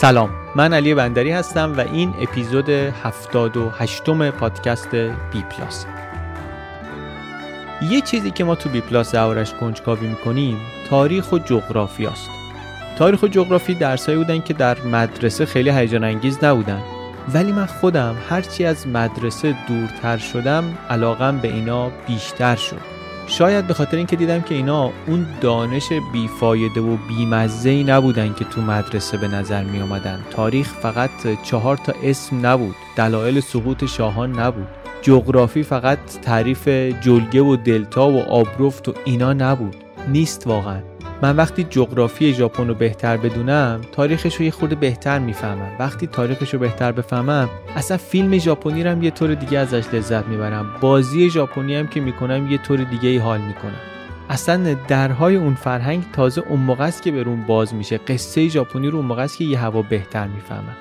سلام من علی بندری هستم و این اپیزود 78 م پادکست بی پلاس. یه چیزی که ما تو بی پلاس درباره‌ش کنجکاوی می‌کنیم تاریخ و جغرافی است. تاریخ و جغرافی درسایی بودن که در مدرسه خیلی هیجان انگیز نبودن. ولی من خودم هرچی از مدرسه دورتر شدم علاقم به اینا بیشتر شد. شاید به خاطر اینکه دیدم که اینا اون دانش بیفایده و بیمزه ای نبودن که تو مدرسه به نظر می آمدن تاریخ فقط چهار تا اسم نبود. دلایل سقوط شاهان نبود. جغرافی فقط تعریف جلگه و دلتا و آبرفت و اینا نبود. نیست واقعا. من وقتی جغرافی ژاپن رو بهتر بدونم تاریخش رو یه خورده بهتر می‌فهمم. وقتی تاریخش رو بهتر بفهمم اصلا فیلم ژاپنی رو هم یه طور دیگه ازش لذت می‌برم. بازی ژاپنی هم که می‌کنم یه طور دیگه ای حال می‌کنم. اصلا درهای اون فرهنگ تازه اون موقع است که به روم باز میشه. قصه ژاپنی رو اون موقع است که یه هوا بهتر می‌فهمم.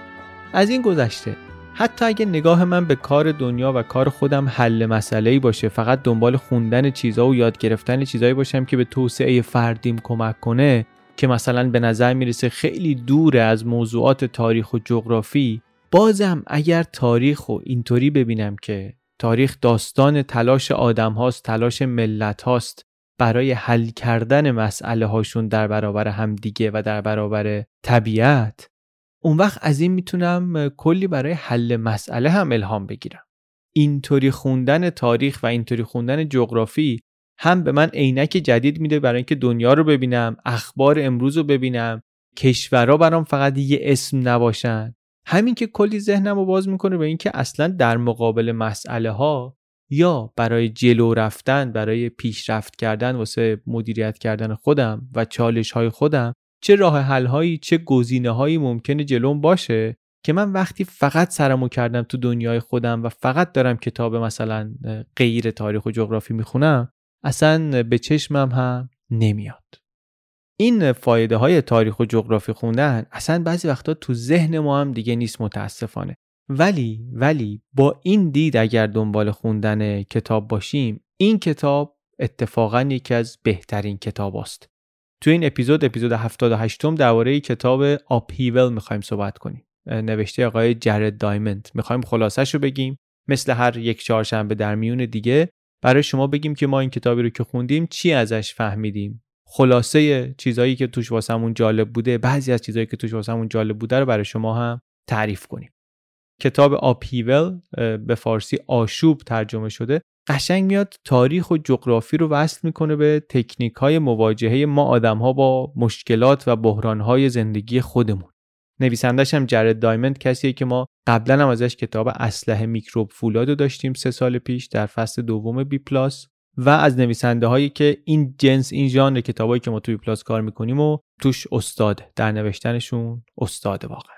از این گذشته. حتی اگه نگاه من به کار دنیا و کار خودم حل مسئله باشه فقط دنبال خوندن چیزها و یاد گرفتن چیزهایی باشم که به توسعه فردیم کمک کنه که مثلا به نظر می‌رسه خیلی دوره از موضوعات تاریخ و جغرافی. بازم اگر تاریخ و اینطوری ببینم که تاریخ داستان تلاش آدم هاست تلاش ملت هاست برای حل کردن مسئله هاشون در برابر همدیگه و در برابر طبیعت اون وقت از این می‌تونم کلی برای حل مسئله هم الهام بگیرم. اینطوری خوندن تاریخ و اینطوری خوندن جغرافی هم به من عینک جدید میده برای اینکه دنیا رو ببینم اخبار امروز رو ببینم کشورها برام فقط یه اسم نباشن. همین که کلی ذهنم رو باز می‌کنه به اینکه اصلا در مقابل مسئله ها یا برای جلو رفتن برای پیشرفت کردن واسه مدیریت کردن خودم و چالش های خودم چه راه حل هایی چه گزینه هایی ممکنه جلوم باشه که من وقتی فقط سرمو کردم تو دنیای خودم و فقط دارم کتاب مثلا غیر تاریخ و جغرافی می‌خونم اصلا به چشمم هم نمیاد. این فایده های تاریخ و جغرافی خوندن اصلا بعضی وقتا تو ذهن ما هم دیگه نیست متاسفانه. ولی ولی با این دید اگر دنبال خوندن کتاب باشیم این کتاب اتفاقا یکی از بهترین کتاب است تو این اپیزود اپیزود 78 م درباره کتاب آپهیول می‌خوایم صحبت کنیم. نوشته آقای جرد دایموند می‌خوایم خلاصش رو بگیم. مثل هر یک چهارشنبه در میون دیگه برای شما بگیم که ما این کتابی رو که خوندیم چی ازش فهمیدیم. خلاصه چیزایی که توش واسمون جالب بوده بعضی از چیزایی که توش واسمون جالب بوده رو برای شما هم تعریف کنیم. کتاب آپهیول به فارسی آشوب ترجمه شده. قشنگ میاد تاریخ و جغرافی رو وصل می‌کنه به تکنیک های مواجهه ما آدم ها با مشکلات و بحران های زندگی خودمون. نویسندش هم جرد دایموند کسیه که ما قبلا هم ازش کتاب اسلحه میکروب فولاد رو داشتیم سه سال پیش در فصل دوم بی پلاس و از نویسنده هایی که این جنس این ژانر کتابایی که ما تو بی پلاس کار می‌کنیم و توش استاد در نوشتنشون استاد واقعا.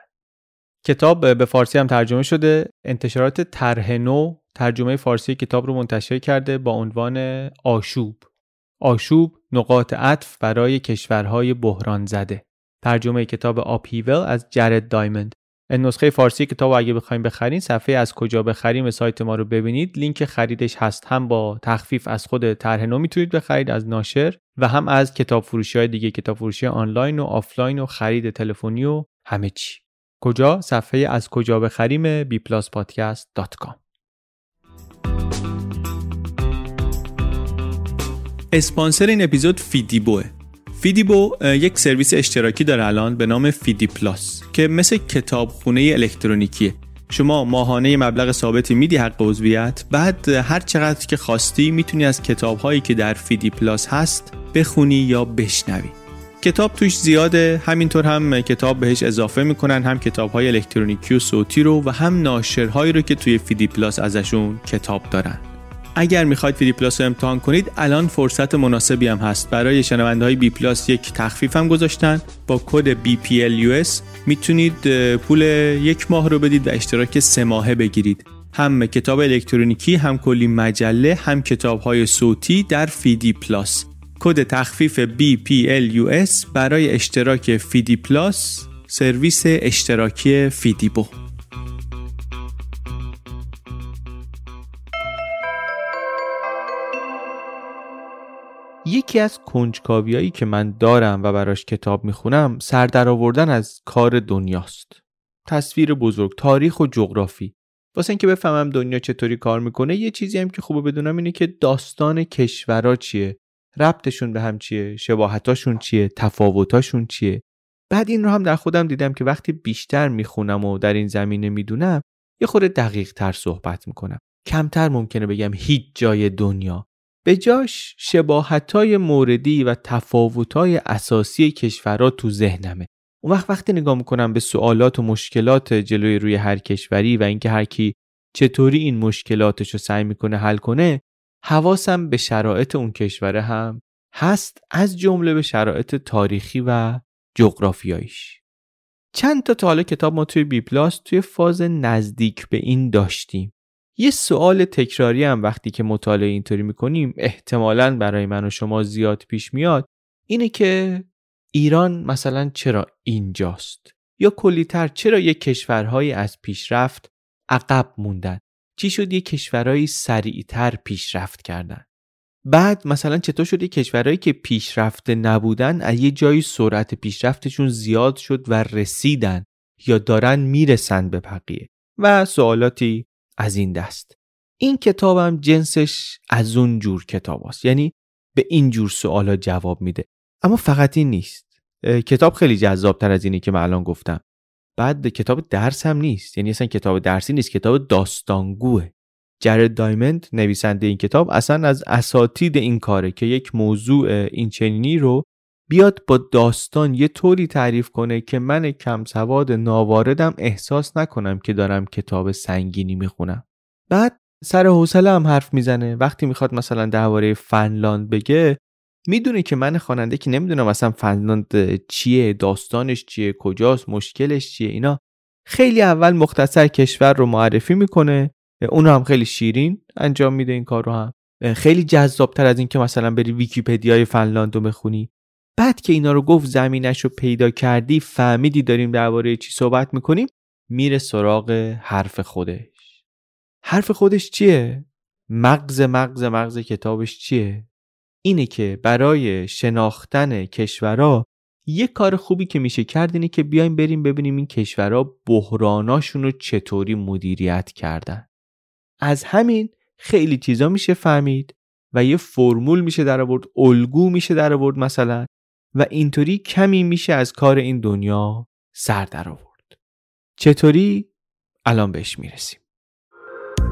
کتاب به فارسی هم ترجمه شده انتشارات طرح نو ترجمه فارسی کتاب رو منتشر کرده با عنوان آشوب. آشوب نقاط عطف برای کشورهای بحران زده. ترجمه کتاب Upheaval از جرد دایموند نسخه فارسی کتاب اگه بخوایم بخرین صفحه از کجا بخریم سایت ما رو ببینید. لینک خریدش هست. هم با تخفیف از خود طرح نو می‌تونید بخرید از ناشر و هم از کتاب فروشی های دیگه کتاب فروشی آنلاین و آفلاین و خرید تلفنی و همه چی. کجا؟ صفحه از کجا بخریم؟ bpluspodcast.com اسپانسر این اپیزود فیدیبوه فیدیبو یک سرویس اشتراکی داره الان به نام فیدی پلاس که مثل کتابخونه الکترونیکیه شما ماهانه مبلغ ثابتی میدی حق عضویت بعد هر چقدر که خواستی می‌تونی از کتاب هایی که در فیدی پلاس هست بخونی یا بشنوی. کتاب توش زیاده. همینطور هم کتاب بهش اضافه می‌کنن هم کتاب های الکترونیکی و صوتی رو و هم ناشرهایی رو که توی فیدی پلاس ازشون کتاب دارن. اگر می‌خواید فیدی پلاس رو امتحان کنید الان فرصت مناسبی هم هست. برای شنونده های بی پلاس یک تخفیف هم گذاشتن. با کد BPLUS می‌تونید پول یک ماه رو بدید و اشتراک سه ماهه بگیرید. هم کتاب الکترونیکی هم کلی مجله هم کتاب های صوتی در فیدی پلاس. کد تخفیف BPLUS برای اشتراک فیدی پلاس سرویس اشتراکی فیدیبو یکی از کنجکاویایی که من دارم و براش کتاب می‌خونم سر آوردن از کار دنیاست. تصویر بزرگ تاریخ و جغرافی. واسه اینکه بفهمم دنیا چطوری کار می‌کنه یه چیزی هم که خوبه بدونم اینه که داستان کشورا چیه. ربطشون به هم چیه؟ شباهتاشون چیه؟ تفاوتاشون چیه؟ بعد این رو هم در خودم دیدم که وقتی بیشتر می‌خونم و در این زمینه می‌دونم یه خورده دقیق تر صحبت می‌کنم. کمتر ممکنه بگم هیچ جای دنیا. به جاش شباهتای موردی و تفاوتای اساسی کشورها تو ذهنمه. اون وقت وقتی نگاه می‌کنم به سوالات و مشکلات جلوی روی هر کشوری و اینکه هر کی چطوری این مشکلاتش رو سعی می‌کنه حل کنه حواسم به شرایط اون کشوره هم هست از جمله به شرایط تاریخی و جغرافیاییش. چند تا تا حالا کتاب ما توی بی پلاس توی فاز نزدیک به این داشتیم. یه سوال تکراری هم وقتی که مطالعه اینطوری می‌کنیم احتمالا برای من و شما زیاد پیش میاد اینه که ایران مثلا چرا اینجاست؟ یا کلیتر چرا یه کشورهایی از پیشرفت عقب موندن؟ چی شد یه کشورهایی سریعتر پیشرفت کردن؟ بعد مثلا چطور شد یه کشورهایی که پیشرفته نبودن از یه جایی سرعت پیشرفتشون زیاد شد و رسیدن یا دارن می‌رسن به بقیه؟ و سوالاتی از این دست. این کتابم جنسش از اون جور کتاب است. یعنی به این جور سوالا جواب میده. اما فقط این نیست. کتاب خیلی جذابتر از اینی که من الان گفتم. بعد کتاب درس هم نیست. یعنی اصلا کتاب درسی نیست کتاب داستانگوه. جرد دایمند نویسنده این کتاب اصلا از اساتید این کاره که یک موضوع این چنینی رو بیاد با داستان یه طوری تعریف کنه که من کم سواد ناواردم احساس نکنم که دارم کتاب سنگینی می‌خونم. بعد سر حوصله هم حرف می‌زنه. وقتی می‌خواد مثلا درباره فنلاند بگه می‌دونه که من خواننده که نمی‌دونم اصلا فنلاند چیه داستانش چیه کجاست مشکلش چیه اینا خیلی اول مختصر کشور رو معرفی می‌کنه اونو هم خیلی شیرین انجام میده این کار رو هم خیلی جذابتر از این که مثلا بری ویکیپدیای فنلاند رو بخونی بعد که اینا رو گفت زمینش رو پیدا کردی فهمیدی داریم درباره چی صحبت می‌کنیم میره سراغ حرف خودش حرف خودش چیه؟ مغز مغز مغز کتابش چیه؟ اینه که برای شناختن کشورها یه کار خوبی که میشه کرد اینه که بیایم بریم ببینیم این کشورها بحراناشون رو چطوری مدیریت کردن. از همین خیلی چیزا میشه فهمید و یه فرمول میشه در آورد الگو میشه در آورد مثلا و اینطوری کمی میشه از کار این دنیا سر در آورد. چطوری؟ الان بهش می‌رسیم.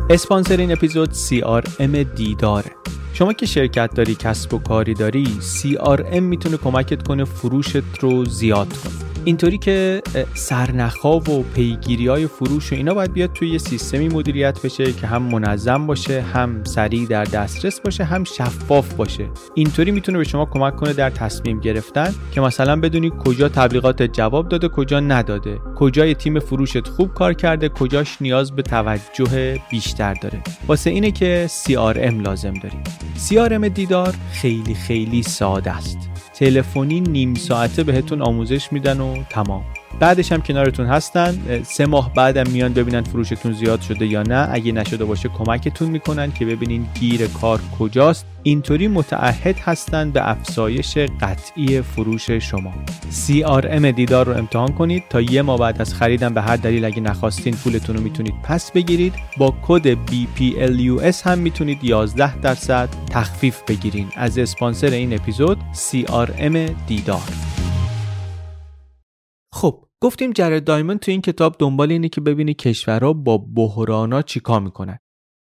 اسپانسر این اپیزود CRM دیداره شما که شرکت داری کسب و کاری داری CRM می‌تونه کمکت کنه فروشت رو زیاد کنه. اینطوری که سرنخا و پیگیری های فروش و اینا باید بیاد توی یه سیستمی مدیریت بشه که هم منظم باشه هم سریع در دسترس باشه هم شفاف باشه. اینطوری می‌تونه به شما کمک کنه در تصمیم گرفتن که مثلا بدونی کجا تبلیغات جواب داده کجا نداده. کجای تیم فروشت خوب کار کرده کجاش نیاز به توجه بیشتر داره. واسه اینه که CRM لازم داریم. CRM دیدار خیلی خیلی ساده است. تلفنی نیم ساعته بهتون آموزش میدن و تمام. بعدش هم کنارتون هستن. سه ماه بعدم میان ببینن فروشتون زیاد شده یا نه. اگه نشده باشه کمکتون می‌کنن که ببینین گیر کار کجاست. اینطوری متعهد هستن به افزایش قطعی فروش شما. CRM دیدار رو امتحان کنید. تا یه ماه بعد از خریدن به هر دلیل اگه نخواستین پولتون رو می‌تونید پس بگیرید. با کد BPLUS هم می‌تونید 11 درصد تخفیف بگیرین. از اسپانسر این اپیزود CRM دیدار. خب گفتیم جرد دایموند تو این کتاب دنبال اینه که ببینی کشورها با بحرانا چیکار می‌کنن.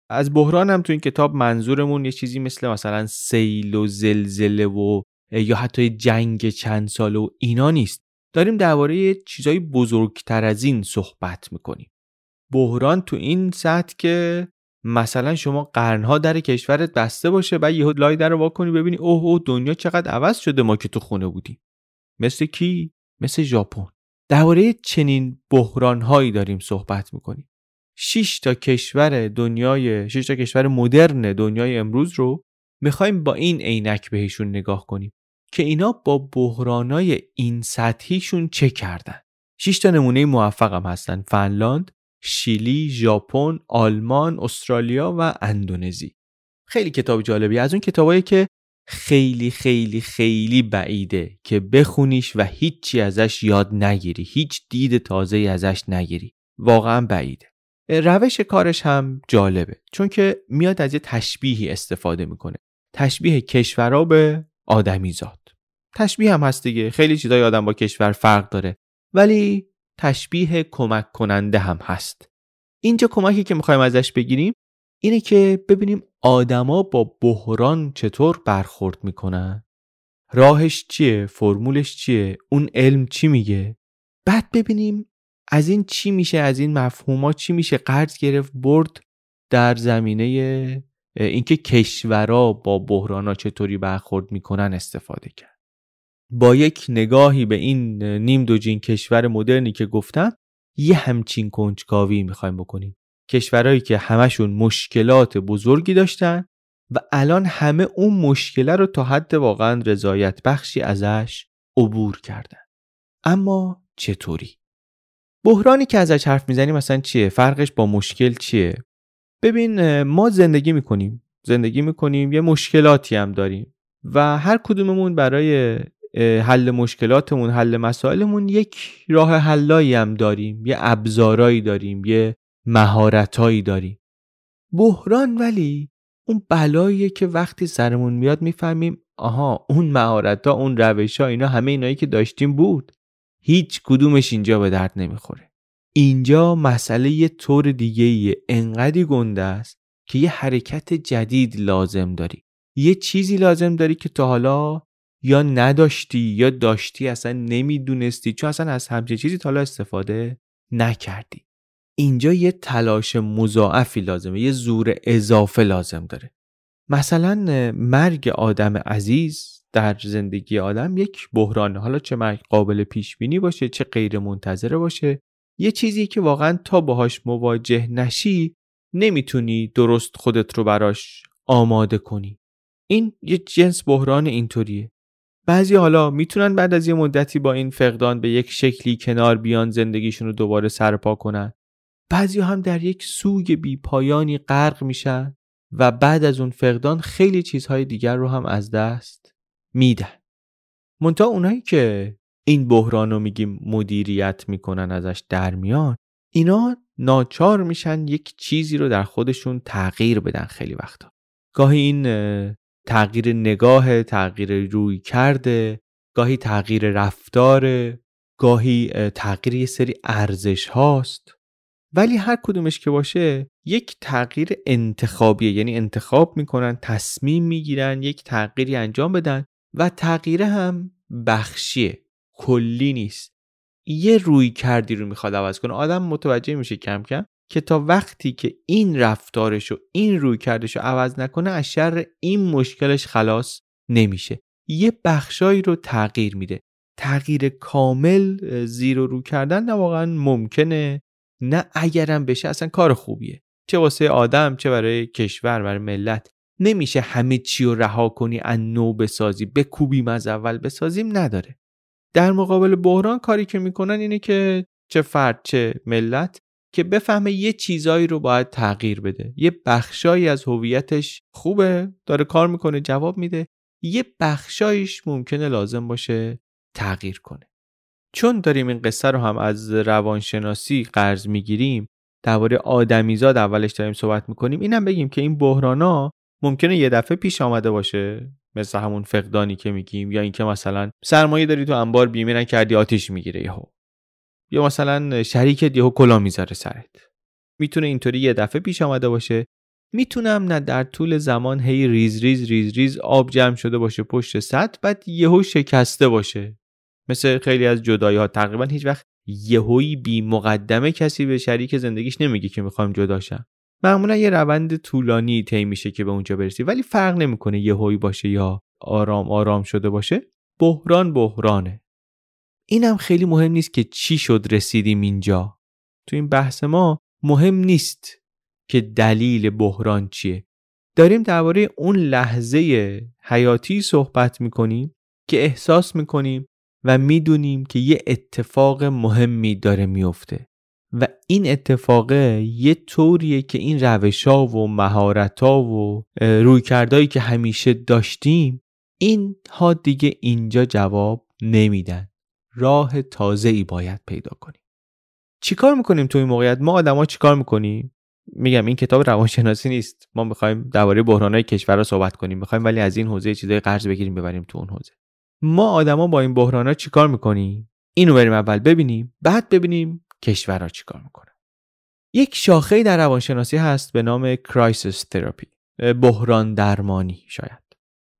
از بحران هم تو این کتاب منظورمون یه چیزی مثل مثلا سیل و زلزله و یا حتی جنگ چند ساله و اینا نیست. داریم درباره چیزای بزرگتر از این صحبت می‌کنیم. بحران تو این سطح که مثلا شما قرنها در کشورت بسته باشه بعد یهو لای در رو واکنی ببینی اوه اوه دنیا چقدر عوض شده ما که تو خونه بودیم. مثل کی؟ مثل ژاپن. درباره چنین بحرانهایی داریم صحبت می‌کنیم. 6 تا کشور دنیای 6 تا کشور مدرن دنیای امروز رو می‌خوایم با این عینک بهشون نگاه کنیم که اینا با بحرانای این سطحیشون چه کردن. 6 تا نمونه موفق هم هستن. فنلاند، شیلی، ژاپن، آلمان، استرالیا و اندونزی. خیلی کتاب جالبی. از اون کتابایی که خیلی خیلی خیلی بعیده که بخونیش و هیچی ازش یاد نگیری. هیچ دید تازه ازش نگیری. واقعا بعیده. روش کارش هم جالبه. چون که میاد از یه تشبیهی استفاده می‌کنه. تشبیه کشورها به آدمیزاد تشبیه هم هست دیگه. خیلی چیزای آدم با کشور فرق داره. ولی تشبیه کمک کننده هم هست. اینجا کمکی که می‌خوایم ازش بگیریم اینه که ببینیم آدما با بحران چطور برخورد می‌کنن. راهش چیه؟ فرمولش چیه؟ اون علم چی میگه؟ بعد ببینیم از این چی میشه از این مفهوما چی میشه قرض گرفت برد در زمینه اینکه کشورها با بحرانا چطوری برخورد می‌کنن استفاده کرد. با یک نگاهی به این نیم دوجین کشور مدرنی که گفتم یه همچین کنجکاوی می‌خوایم بکنیم. کشورهایی که همشون مشکلات بزرگی داشتن و الان همه اون مشکله رو تا حد واقعا رضایت بخشی ازش عبور کردن اما چطوری؟ بحرانی که ازش حرف می‌زنیم مثلا چیه؟ فرقش با مشکل چیه؟ ببین ما زندگی می‌کنیم زندگی می‌کنیم یه مشکلاتی هم داریم و هر کدوممون برای حل مشکلاتمون حل مسائلمون یک راه حلایی هم داریم یه ابزارایی داریم یه مهارتهایی داریم بحران ولی اون بلاییه که وقتی سرمون میاد می‌فهمیم آها اون مهارت ها اون روش ها اینا همه اینایی که داشتیم بود. هیچ کدومش اینجا به درد نمی‌خوره. اینجا مسئله یه طور دیگه ایه انقدی گنده است که یه حرکت جدید لازم داری. یه چیزی لازم داری که تا حالا یا نداشتی یا داشتی اصلا نمی‌دونستی چون اصلا از همچین چیزی تا حالا استفاده نکردی. اینجا یه تلاش مضاعفی لازمه یه زور اضافه لازم داره. مثلا مرگ آدم عزیز در زندگی آدم یک بحران حالا چه مرگ قابل پیش بینی باشه چه غیر منتظره باشه. یه چیزی که واقعا تا باهاش مواجه نشی نمی‌تونی درست خودت رو براش آماده کنی. این یه جنس بحران اینطوریه. بعضی حالا می‌تونن بعد از یه مدتی با این فقدان به یک شکلی کنار بیان زندگیشون رو دوباره سرپا کنن. بعضی هم در یک سوگ بی پایانی غرق میشن و بعد از اون فقدان خیلی چیزهای دیگر رو هم از دست میدن. منتها اونایی که این بحران رو میگیم مدیریت می‌کنن ازش در میان اینا ناچار میشن یک چیزی رو در خودشون تغییر بدن خیلی وقتا. گاهی این تغییر نگاه تغییر روی کرده گاهی تغییر رفتار گاهی تغییر یه سری ارزش هاست ولی هر کدومش که باشه یک تغییر انتخابیه. یعنی انتخاب می‌کنن تصمیم می‌گیرن یک تغییری انجام بدن و تغییر هم بخشیه. کلی نیست. یه روی کردی رو می‌خواد عوض کنه. آدم متوجه میشه کم کم که تا وقتی که این رفتارش و این روی کردش رو عوض نکنه از شر این مشکلش خلاص نمیشه. یه بخشایی رو تغییر میده. تغییر کامل زیر و رو کردن نه واقعا ممکنه. نه اگرم بشه اصلا کار خوبیه. چه واسه آدم چه برای کشور برای ملت. نمیشه همه چی رو رها کنی ان نو بسازی بکوبیم از اول بسازیم نداره. در مقابل بحران کاری که می‌کنن اینه که چه فرد چه ملت که بفهمه یه چیزایی رو باید تغییر بده. یه بخشایی از هویتش خوبه داره کار می‌کنه جواب میده. یه بخشایش ممکنه لازم باشه تغییر کنه. چون داریم این قصه رو هم از روانشناسی قرض می‌گیریم درباره آدمیزاد اولش داریم صحبت می‌کنیم اینم بگیم که این بحرانا ممکنه یه دفعه پیش آمده باشه. مثل همون فقدانی که میگیم یا اینکه مثلا سرمایه داری تو انبار بیمه نکردی آتیش می‌گیره یهو. یا مثلا شریکت یهو کلاه می‌ذاره سرت. می‌تونه اینطوری یه دفعه پیش آمده باشه. می‌تونه نه در طول زمان هی ریز ریز ریز ریز آب جمع شده باشه پشت سد بعد یهو شکسته باشه. مثل خیلی از جدایی ها تقریبا هیچ وقت یهویی بی مقدمه کسی به شریک زندگیش نمیگه که می‌خوایم جدا شم. معمولا یه روند طولانی طی میشه که به اونجا برسی ولی فرق نمی‌کنه یهویی باشه یا آرام آرام شده باشه. بحران بحرانه. اینم خیلی مهم نیست که چی شد رسیدیم اینجا. تو این بحث ما مهم نیست که دلیل بحران چیه. داریم درباره اون لحظه حیاتی صحبت می‌کنیم که احساس می‌کنیم و می‌دونیم که یه اتفاق مهمی داره میفته و این اتفاق یه طوریه که این روشا و مهارتا و رویکردهایی که همیشه داشتیم این ها دیگه اینجا جواب نمیدن. راه تازه ای باید پیدا کنیم. چیکار می‌کنیم تو این موقعیت؟ ما آدما چیکار می‌کنیم؟ میگم این کتاب روانشناسی نیست. ما می‌خوایم درباره بحرانهای کشور رو صحبت کنیم. می‌خوایم ولی از این حوزه چیزای قرض بگیریم ببریم تو اون حوزه. ما آدما با این بحرانها چیکار می‌کنیم؟ اینو بریم اول ببینیم بعد ببینیم کشورها چیکار می‌کنن. یک شاخه در روانشناسی هست به نام crisis therapy بحران درمانی شاید.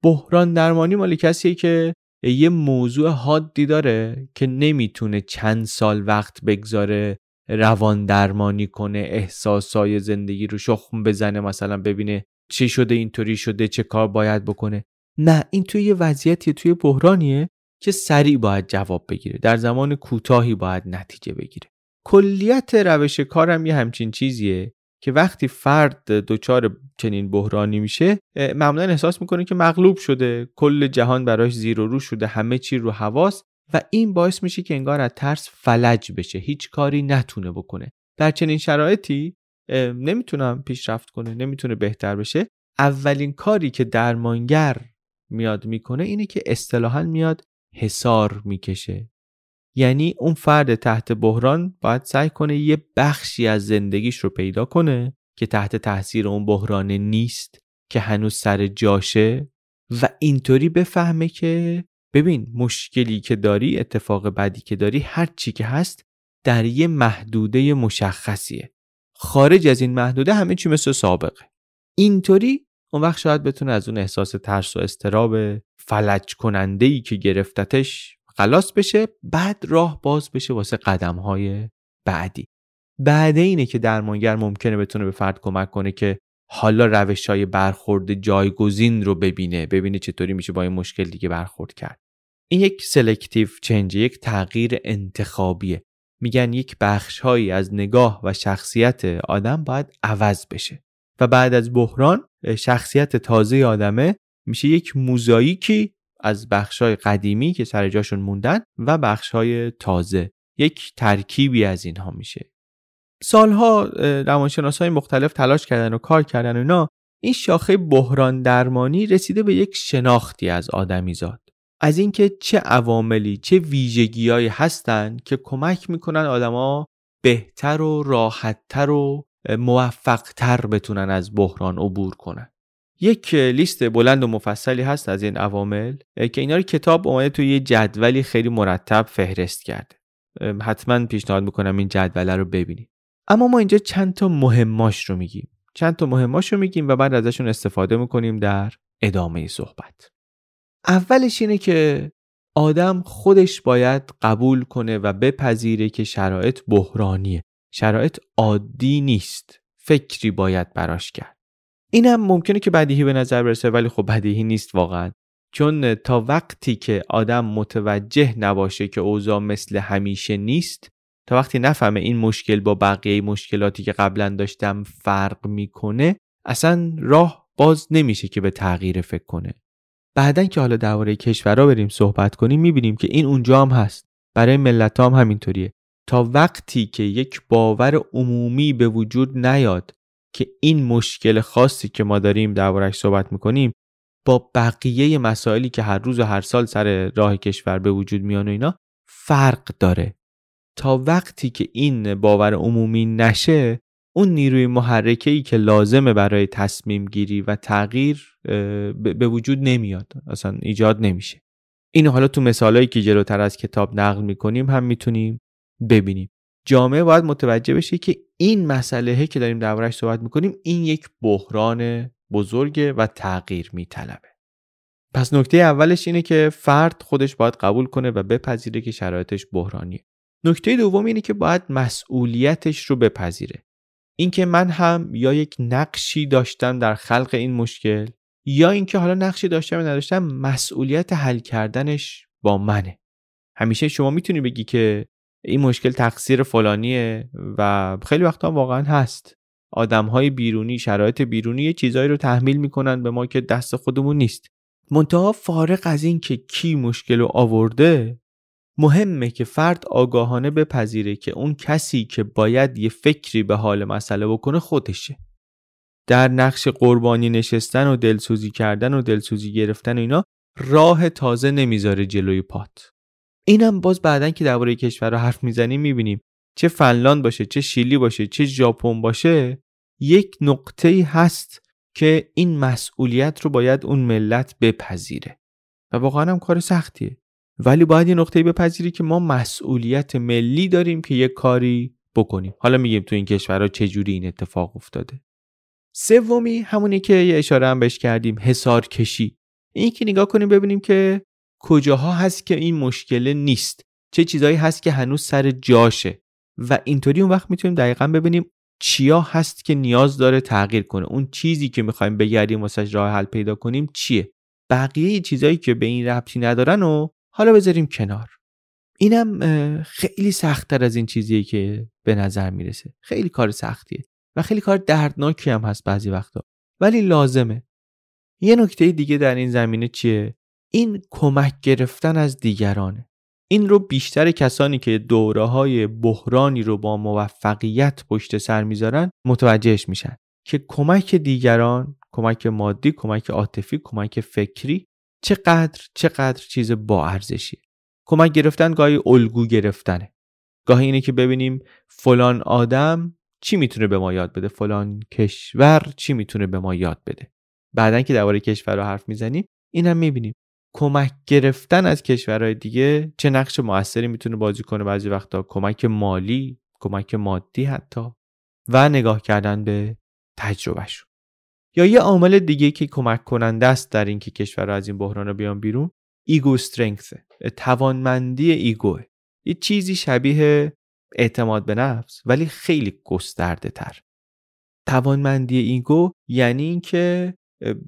بحران درمانی مال کسیه که یه موضوع حادی داره که نمی‌تونه چند سال وقت بگذاره روان درمانی کنه احساسای زندگی رو شخم بزنه مثلا ببینه چی شده اینطوری شده چه کار باید بکنه. نه این توی یه وضعیتی توی بحرانیه که سریع باید جواب بگیره. در زمان کوتاهی باید نتیجه بگیره. کلیت روش کارم یه همچین چیزیه که وقتی فرد دچار چنین بحرانی میشه معمولا احساس می‌کنه که مغلوب شده کل جهان براش زیر و رو شده همه چی رو حواس و این باعث میشه که انگار از ترس فلج بشه هیچ کاری نتونه بکنه. در چنین شرایطی نمی‌تونم پیشرفت کنه نمی‌تونه بهتر بشه. اولین کاری که درمانگر میاد می‌کنه اینه که اصطلاحا میاد حسار می‌کشه. یعنی اون فرد تحت بحران باید سعی کنه یه بخشی از زندگیش رو پیدا کنه که تحت تاثیر اون بحران نیست که هنوز سر جاشه و اینطوری بفهمه که ببین مشکلی که داری اتفاق بدی که داری هر چی که هست در یه محدوده مشخصیه. خارج از این محدوده همه چی مثل سابقه. اینطوری اون وقت شاید بتونه از اون احساس ترس و استراب فلج کننده ای که گرفتتش خلاص بشه بعد راه باز بشه واسه قدم های بعدی. بعد اینه که درمانگر ممکنه بتونه به فرد کمک کنه که حالا روش های برخورد جایگزین رو ببینه ببینه چطوری میشه با این مشکل دیگه برخورد کرد. این یک سلکتیو چنج یک تغییر انتخابیه. میگن یک بخشهایی از نگاه و شخصیت آدم باید عوض بشه. و بعد از بحران شخصیت تازه آدمه میشه یک موزاییکی از بخشهای قدیمی که سر جاشون موندن و بخشهای تازه. یک ترکیبی از اینها میشه. سالها روانشناس های مختلف تلاش کردن و کار کردن و اینا این شاخه بحران درمانی رسیده به یک شناختی از آدمیزاد از اینکه چه عواملی چه ویژگیهایی هستند که کمک می‌کنن آدما بهتر و راحتتر و موفقتر بتونن از بحران عبور کنن. یک لیست بلند و مفصلی هست از این عوامل که اینا رو کتاب اومده توی یه جدولی خیلی مرتب فهرست کرده. حتما پیشنهاد می‌کنم این جدوله رو ببینید. اما ما اینجا چند تا مهماش رو میگیم. چند تا مهماش رو میگیم و بعد ازشون استفاده می‌کنیم در ادامه صحبت. اولش اینه که آدم خودش باید قبول کنه و بپذیره که شرایط بحرانیه. شرایط عادی نیست. فکری باید براش کرد. اینم ممکنه که بدیهی به نظر برسه ولی خب بدیهی نیست واقعا. چون تا وقتی که آدم متوجه نباشه که اوضاع مثل همیشه نیست تا وقتی نفهمه این مشکل با بقیه مشکلاتی که قبلا داشتم فرق می‌کنه اصلا راه باز نمیشه که به تغییر فکر کنه. بعدا که حالا درباره کشورها بریم صحبت کنیم می‌بینیم که این اونجا هم هست. برای ملت هم همینطوریه. تا وقتی که یک باور عمومی به وجود نیاد که این مشکل خاصی که ما داریم دربارهش صحبت می‌کنیم با بقیه مسائلی که هر روز و هر سال سر راه کشور به وجود میان و اینا فرق داره. تا وقتی که این باور عمومی نشه اون نیروی محرکه ای که لازمه برای تصمیم گیری و تغییر به وجود نمیاد. اصلا ایجاد نمیشه. اینو حالا تو مثالهایی که جلوتر از کتاب نقل می‌کنیم هم می‌تونیم ببینیم. جامعه باید متوجه بشه که این مسئله که داریم دربارش صحبت می‌کنیم این یک بحران بزرگه و تغییر میطلبه. پس نکته اولش اینه که فرد خودش باید قبول کنه و بپذیره که شرایطش بحرانیه. نکته دوم اینه که باید مسئولیتش رو بپذیره. اینکه من هم یا یک نقشی داشتم در خلق این مشکل یا اینکه حالا نقشی داشتم یا نداشتم مسئولیت حل کردنش با منه. همیشه شما می‌تونی بگی که این مشکل تقصیر فلانیه و خیلی وقتا واقعا هست. آدم های بیرونی شرایط بیرونی یه چیزایی رو تحمیل می‌کنن به ما که دست خودمون نیست. منتها فارق از این که کی مشکل رو آورده مهمه که فرد آگاهانه بپذیره که اون کسی که باید یه فکری به حال مسئله بکنه خودشه. در نقش قربانی نشستن و دلسوزی کردن و دلسوزی گرفتن و اینا راه تازه نمی‌ذاره جلوی پات. اینم باز بعدا که درباره کشور رو حرف می‌زنیم می‌بینیم. چه فنلاند باشه چه شیلی باشه چه ژاپن باشه یک نقطه هست که این مسئولیت رو باید اون ملت بپذیره. و واقعا هم کار سختیه. ولی باید یه نقطه بپذیری که ما مسئولیت ملی داریم که یه کاری بکنیم. حالا میگیم تو این کشورها چجوری این اتفاق افتاده. سومی همونی که یه اشاره هم بهش کردیم حسار کشی این که نگاه کنیم ببینیم که کجاها هست که این مشکل نیست؟ چه چیزایی هست که هنوز سر جاشه؟ و اینطوری اون وقت می‌تونیم دقیقا ببینیم چیا هست که نیاز داره تغییر کنه. اون چیزی که می‌خوایم بگردیم واسه راه حل پیدا کنیم چیه؟ بقیه چیزایی که به این ربطی ندارن و حالا بذاریم کنار. اینم خیلی سختتر از این چیزیه که به نظر می‌رسه. خیلی کار سختیه و خیلی کار دردناکی هم هست بعضی وقتا. ولی لازمه. یه نکته دیگه در این زمینه چیه؟ این کمک گرفتن از دیگرانه. این رو بیشتر کسانی که دوره های بحرانی رو با موفقیت پشت سر می‌ذارن متوجهش میشن که کمک دیگران کمک مادی کمک عاطفی کمک فکری چقدر چقدر چیز با ارزشی کمک گرفتن گاهی الگو گرفتنه. گاهی اینه که ببینیم فلان آدم چی می‌تونه به ما یاد بده؟ فلان کشور چی می‌تونه به ما یاد بده؟ بعدا که درباره کشور رو حرف می‌زنیم این هم می‌بینیم. کمک گرفتن از کشورهای دیگه چه نقش موثری می‌تونه بازی کنه؟ بعضی وقتا کمک مالی کمک مادی حتی و نگاه کردن به تجربهشون. یا یه عامل دیگه که کمک کننده است در اینکه کشور از این بحران بیان بیرون ego strength توانمندی ایگوه یه چیزی شبیه اعتماد به نفس ولی خیلی گسترده تر توانمندی ایگو یعنی اینکه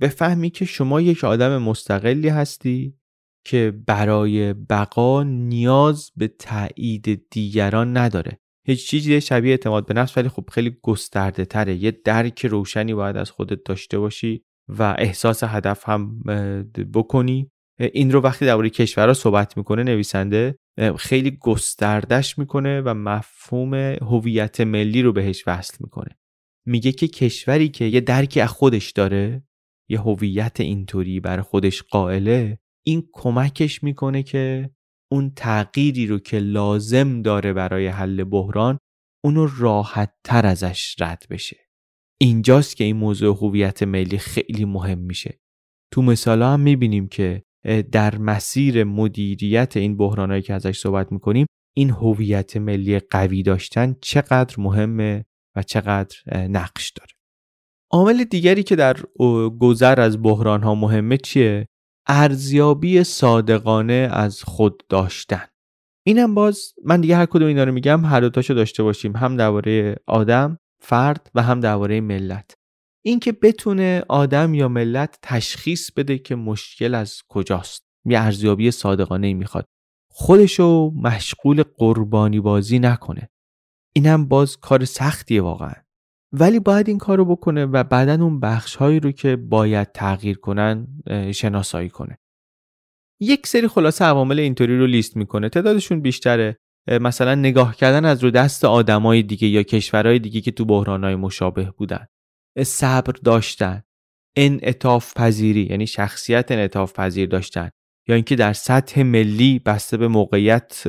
بفهمی که شما یک آدم مستقلی هستی که برای بقا نیاز به تایید دیگران نداره. یه چیزی شبیه اعتماد به نفس ولی خب خیلی گسترده تره. یه درک روشنی باید از خودت داشته باشی و احساس هدف هم بکنی. این رو وقتی درباره کشورها صحبت می‌کنه نویسنده خیلی گستردش می‌کنه و مفهوم هویت ملی رو بهش وصل می‌کنه. میگه که کشوری که یه درکی از خودش داره یه هویت اینطوری بر خودش قائله این کمکش می‌کنه که اون تغییری رو که لازم داره برای حل بحران اونو راحت تر ازش رد بشه. اینجاست که این موضوع هویت ملی خیلی مهم میشه. تو مثال هم می‌بینیم که در مسیر مدیریت این بحرانهایی که ازش صحبت می‌کنیم این هویت ملی قوی داشتن چقدر مهمه و چقدر نقش داره. عامل دیگری که در گذر از بحران ها مهمه چیه؟ ارزیابی صادقانه از خود داشتن. اینم باز من دیگه هر کدوم اینا رو میگم هر دوتاشو داشته باشیم. هم درباره آدم فرد و هم درباره ملت. اینکه بتونه آدم یا ملت تشخیص بده که مشکل از کجاست. یه ارزیابی صادقانه می‌خواد. خودشو مشغول قربانی بازی نکنه. اینم باز کار سختیه واقعا. ولی باید این کارو بکنه و بعدا اون بخش هایی رو که باید تغییر کنن شناسایی کنه. یک سری خلاصه عوامل اینطوری رو لیست می‌کنه. تعدادشون بیشتره. مثلا نگاه کردن از رو دست آدمای دیگه یا کشورهای دیگه که تو بحرانهای مشابه بودن. صبر داشتن. انعطاف پذیری یعنی شخصیت انعطاف پذیر داشتن. یا اینکه در سطح ملی بسته به موقعیت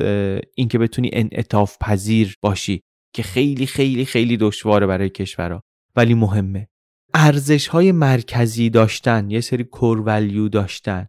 اینکه بتونی انعطاف پذیر باشی. که خیلی خیلی خیلی دشواره برای کشورها. ولی مهمه. ارزش های مرکزی داشتن یه سری کورولیو داشتن.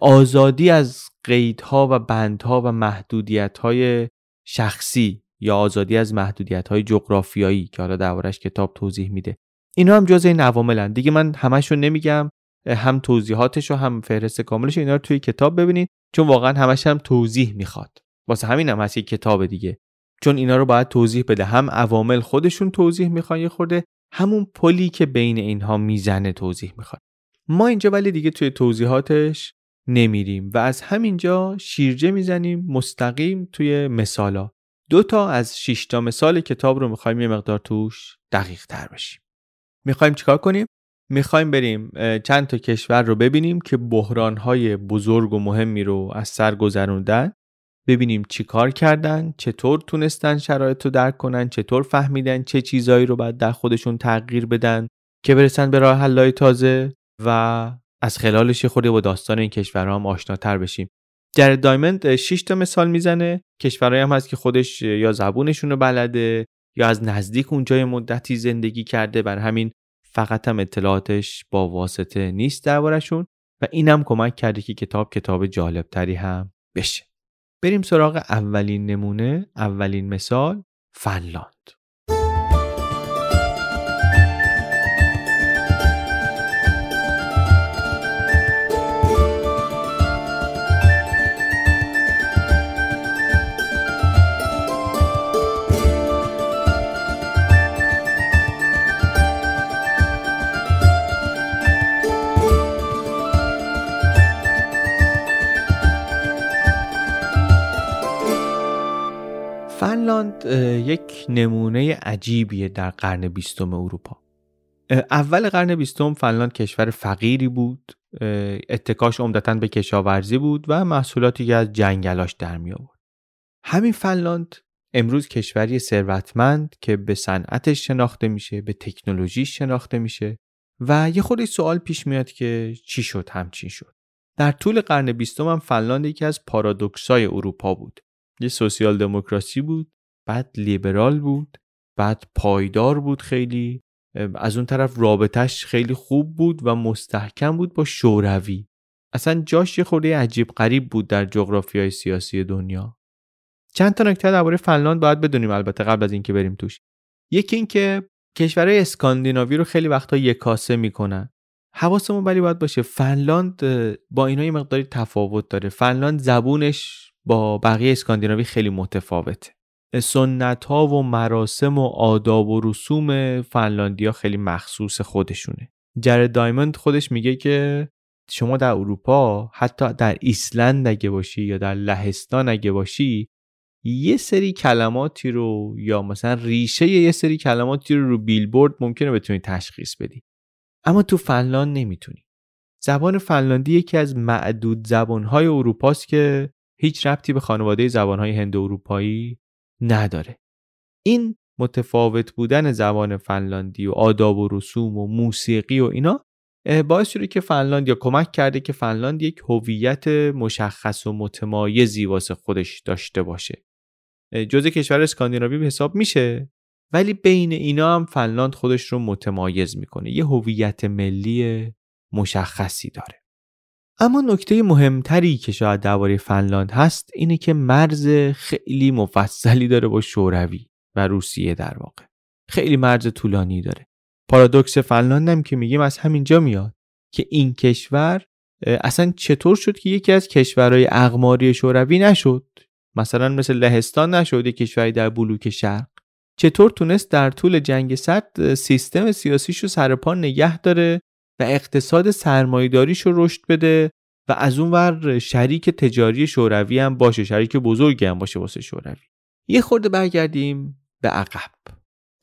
آزادی از قیدها و بندها و محدودیت های شخصی یا آزادی از محدودیت های جغرافیایی که حالا دربارش کتاب توضیح میده. اینا هم جز این عواملن. دیگه من همش نمیگم. هم توضیحاتش و هم فهرست کاملش اینا رو توی کتاب ببینید چون واقعا همش هم توضیح می‌خواد. واسه همین هم هست کتاب دیگه. چون اینا رو باید توضیح بده. هم عوامل خودشون توضیح می‌خوان یه خورده همون پلی که بین اینها می‌زنه توضیح می‌خواد ما اینجا ولی دیگه توی توضیحاتش نمیریم و از همینجا شیرجه می‌زنیم مستقیم توی مثالا. دو تا از شش تا مثال کتاب رو می‌خوایم یه مقدار توش دقیق تر بشیم. می‌خوایم چیکار کنیم؟ می‌خوایم بریم چند تا کشور رو ببینیم که بحرانهای بزرگ و مهمی رو از سر گذروندن. ببینیم چی کار کردن چطور تونستن شرایط رو درک کنن چطور فهمیدن چه چیزایی رو باید در خودشون تغییر بدن که برسن به راه حلای تازه و از خلالش خورده با داستان این کشورها هم آشناتر بشیم. جرد دایمند 6 تا مثال می‌زنه. کشورهایی هم هست که خودش یا زبونشون رو بلده یا از نزدیک اونجای مدتی زندگی کرده. بر همین فقط هم اطلاعاتش با واسطه نیست دربارشون و اینم کمک کرده که کتاب کتاب جالبتری هم بشه. بریم سراغ اولین نمونه اولین مثال فنلاند. فنلاند یک نمونه عجیبیه در قرن بیستم اروپا. اول قرن بیستم فنلاند کشور فقیری بود اتکاش عمدتا به کشاورزی بود و محصولاتی که از جنگلاش در می آورد. همین فنلاند امروز کشوری ثروتمند که به صنعتش شناخته میشه به تکنولوژیش شناخته میشه و یه خودی سوال پیش میاد که چی شد همچین شد. در طول قرن بیستم هم فنلاند یکی از پارادوکسای اروپا بود. یه سوسیال دموکراسی بود بعد لیبرال بود بعد پایدار بود خیلی. از اون طرف رابطش خیلی خوب بود و مستحکم بود با شوروی. اصلا جاش یه خورده عجیب غریب بود در جغرافی های سیاسی دنیا. چند تا نکته درباره فنلاند باید بدونیم البته قبل از اینکه بریم توش. یکی اینکه کشورهای اسکاندیناوی رو خیلی وقتا یکاسه می‌کنن. حواسمون ولی باید باشه فنلاند با اینا یه مقداری تفاوت داره. فنلاند زبونش با بقیه اسکاندیناوی خیلی متفاوته. سنت ها و مراسم و آداب و رسوم فنلاندیا خیلی مخصوص خودشونه. جر دایموند خودش میگه که شما در اروپا حتی در ایسلند اگه باشی یا در لهستان اگه باشی یه سری کلماتی رو یا مثلا ریشه یه سری کلماتی رو رو بیلبورد ممکنه بتونی تشخیص بدی. اما تو فنلاند نمی‌تونی. زبان فنلاندی یکی از معدود زبانهای اروپاست که هیچ ربطی به خانواده زبانهای هند اروپایی نداره. این متفاوت بودن زبان فنلاندی و آداب و رسوم و موسیقی و اینا باعث شده که فنلاند یا کمک کرده که فنلاند یک هویت مشخص و متمایزی واسه خودش داشته باشه. جزء کشور اسکاندیناوی به حساب میشه ولی بین اینا هم فنلاند خودش رو متمایز می‌کنه. یه هویت ملی مشخصی داره. اما نکته مهمتری که شاید درباره فنلاند هست اینه که مرز خیلی مفصلی داره با شوروی و روسیه در واقع. خیلی مرز طولانی داره. پارادوکس فنلاند هم که میگیم از همینجا میاد که این کشور اصلا چطور شد که یکی از کشورهای اقماری شوروی نشد؟ مثلا مثل لهستان نشد کشوری در بلوک شرق. چطور تونست در طول جنگ سرد سیستم سیاسیش رو سر پا نگه داره؟ و اقتصاد سرمایداریش رو رشد بده و از اون ور شریک تجاری شوروی هم باشه شریک بزرگی هم باشه واسه شوروی. یه خورده برگردیم به عقب.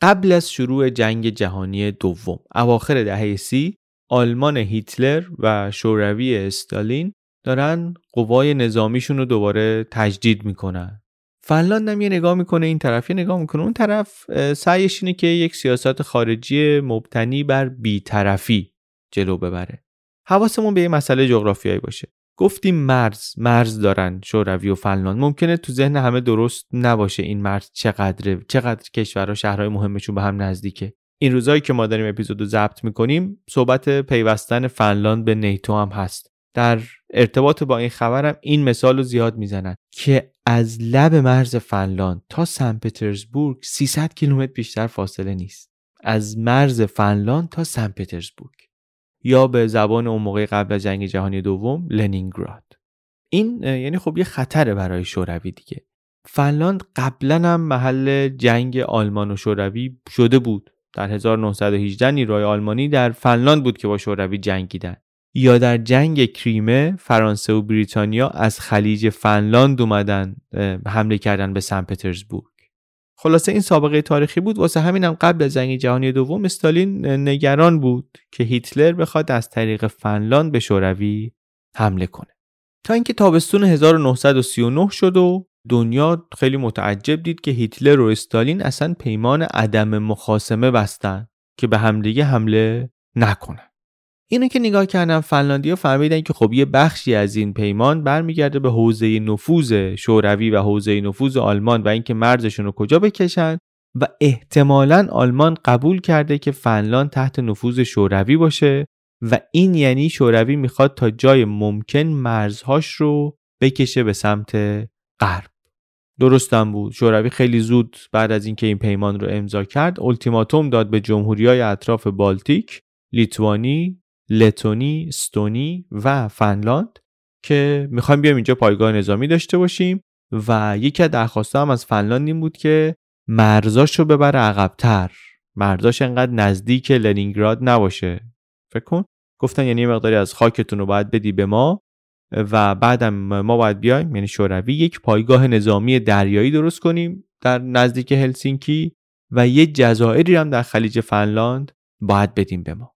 قبل از شروع جنگ جهانی دوم اواخر دهه سی آلمان هیتلر و شوروی استالین دارن قوای نظامیشون رو دوباره تجدید می‌کنن. فنلاند هم یه نگاه می‌کنه این طرف یه نگاه می‌کنه اون طرف سعیش اینه که یک سیاست خارجی مبتنی بر بیطرفی جلو ببره. حواسمون به یه مسئله جغرافیایی باشه. گفتیم مرز مرز دارن شوروی و فنلاند. ممکنه تو ذهن همه درست نباشه این مرز چقدره چقدر کشورها شهرهای مهمشون به هم نزدیکه. این روزایی که ما داریم اپیزودو ضبط می‌کنیم صحبت پیوستن فنلاند به نیتو هم هست. در ارتباط با این خبرم این مثال رو زیاد می‌زنن که از لب مرز فنلاند تا سن پترزبورگ 300 کیلومتر بیشتر فاصله نیست. از مرز فنلاند تا سن پترزبورگ. یا به زبان اون موقع قبل از جنگ جهانی دوم لنینگراد. این یعنی خب یه خطره برای شوروی دیگه. فنلاند قبلا هم محل جنگ آلمان و شوروی شده بود. در 1918 نیروهای آلمانی در فنلاند بود که با شوروی جنگیدن. یا در جنگ کریمه فرانسه و بریتانیا از خلیج فنلاند اومدن حمله کردن به سن پترزبورگ. خلاصه این سابقه تاریخی بود. واسه همینم قبل از جنگ جهانی دوم استالین نگران بود که هیتلر بخواد از طریق فنلاند به شوروی حمله کنه. تا اینکه تابستون 1939 شد و دنیا خیلی متعجب دید که هیتلر و استالین اصلا پیمان عدم مخاسمه بستن که به همدیگه حمله نکنن. اینو که نگاه کردم فنلاندیا فهمیدن که خب یه بخشی از این پیمان برمیگرده به حوزه نفوذ شوروی و حوزه نفوذ آلمان و اینکه مرزشون رو کجا بکشن و احتمالا آلمان قبول کرده که فنلاند تحت نفوذ شوروی باشه و این یعنی شوروی می‌خواد تا جای ممکن مرزهاش رو بکشه به سمت غرب. درستم بود. شوروی خیلی زود بعد از اینکه این پیمان رو امضا کرد التیماتوم داد به جمهوری های اطراف بالتیک لیتوانی لتونی، استونی و فنلاند که می‌خوایم بیایم اینجا پایگاه نظامی داشته باشیم و یکی از درخواست هم از فنلاند این بود که مرزاش رو ببره عقبتر. مرزاش انقدر نزدیک لنینگراد نباشه. فکر کن. گفتن یعنی مقداری از خاکتون رو باید بدی به ما و بعدم ما باید بیایم یعنی شوروی یک پایگاه نظامی دریایی درست کنیم در نزدیک هلسینکی و یه جزایری هم در خلیج فنلاند باید بدیم به ما.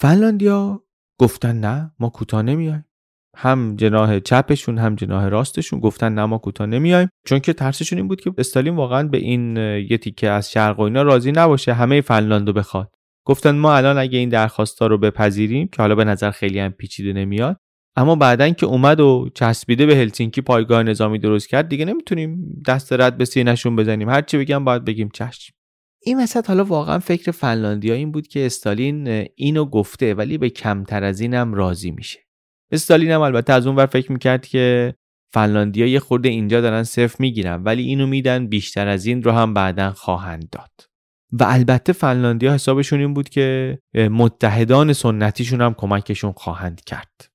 فنلاندیا گفتن نه ما کوتاه نمیایم. هم جناه چپشون هم جناه راستشون گفتن نه ما کوتاه نمیایم. چون که ترسشون این بود که استالین واقعا به این یه تیکه از شرق و اینا راضی نباشه همه فنلاندو بخواد. گفتن ما الان اگه این درخواستا رو بپذیریم که حالا به نظر خیلی هم پیچیده نمیاد اما بعدا که اومد و چسبیده به هلسینکی پایگاه نظامی درست کرد دیگه نمی‌تونیم دست رد به سینهشون بزنیم. هرچی بگم باید بگیم چشم. این وسط حالا واقعا فکر فنلاندیا این بود که استالین اینو گفته ولی به کمتر از اینم راضی میشه. استالین هم البته از اون ور فکر می‌کرد که فنلاندیا یه خورده اینجا دارن صفر می‌گیرن ولی اینو میدن بیشتر از این رو هم بعدا خواهند داد. و البته فنلاندیا حسابشون این بود که متحدان سنتیشون هم کمکشون خواهند کرد.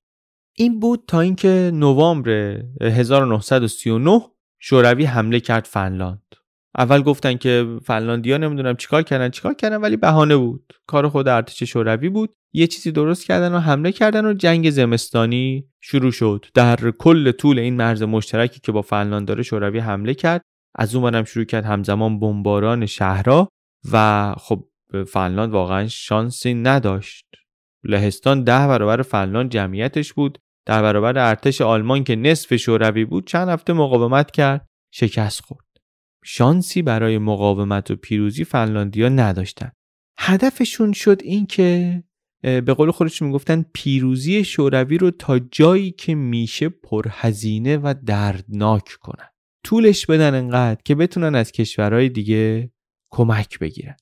این بود تا اینکه نوامبر 1939 شوروی حمله کرد فنلاند. اول گفتن که فنلاندیا نمی‌دونم چیکار کردن چیکار کردن ولی بهانه بود. کار خود ارتش شوروی بود. یه چیزی درست کردن و حمله کردن و جنگ زمستانی شروع شد. در کل طول این مرز مشترکی که با فنلاند داره شوروی حمله کرد از اون شروع کرد همزمان بمباران شهرها و خب فنلاند واقعا شانسی نداشت. لهستان ده برابر فنلاند جمعیتش بود. در برابر ارتش آلمان که نصف شوروی بود چند هفته مقاومت کرد شکست خورد. شانسی برای مقاومت و پیروزی فنلاندیا نداشتن. هدفشون شد این که به قول خودشون می‌گفتن پیروزی شوروی رو تا جایی که میشه پرهزینه و دردناک کنن. طولش بدن انقدر که بتونن از کشورهای دیگه کمک بگیرن.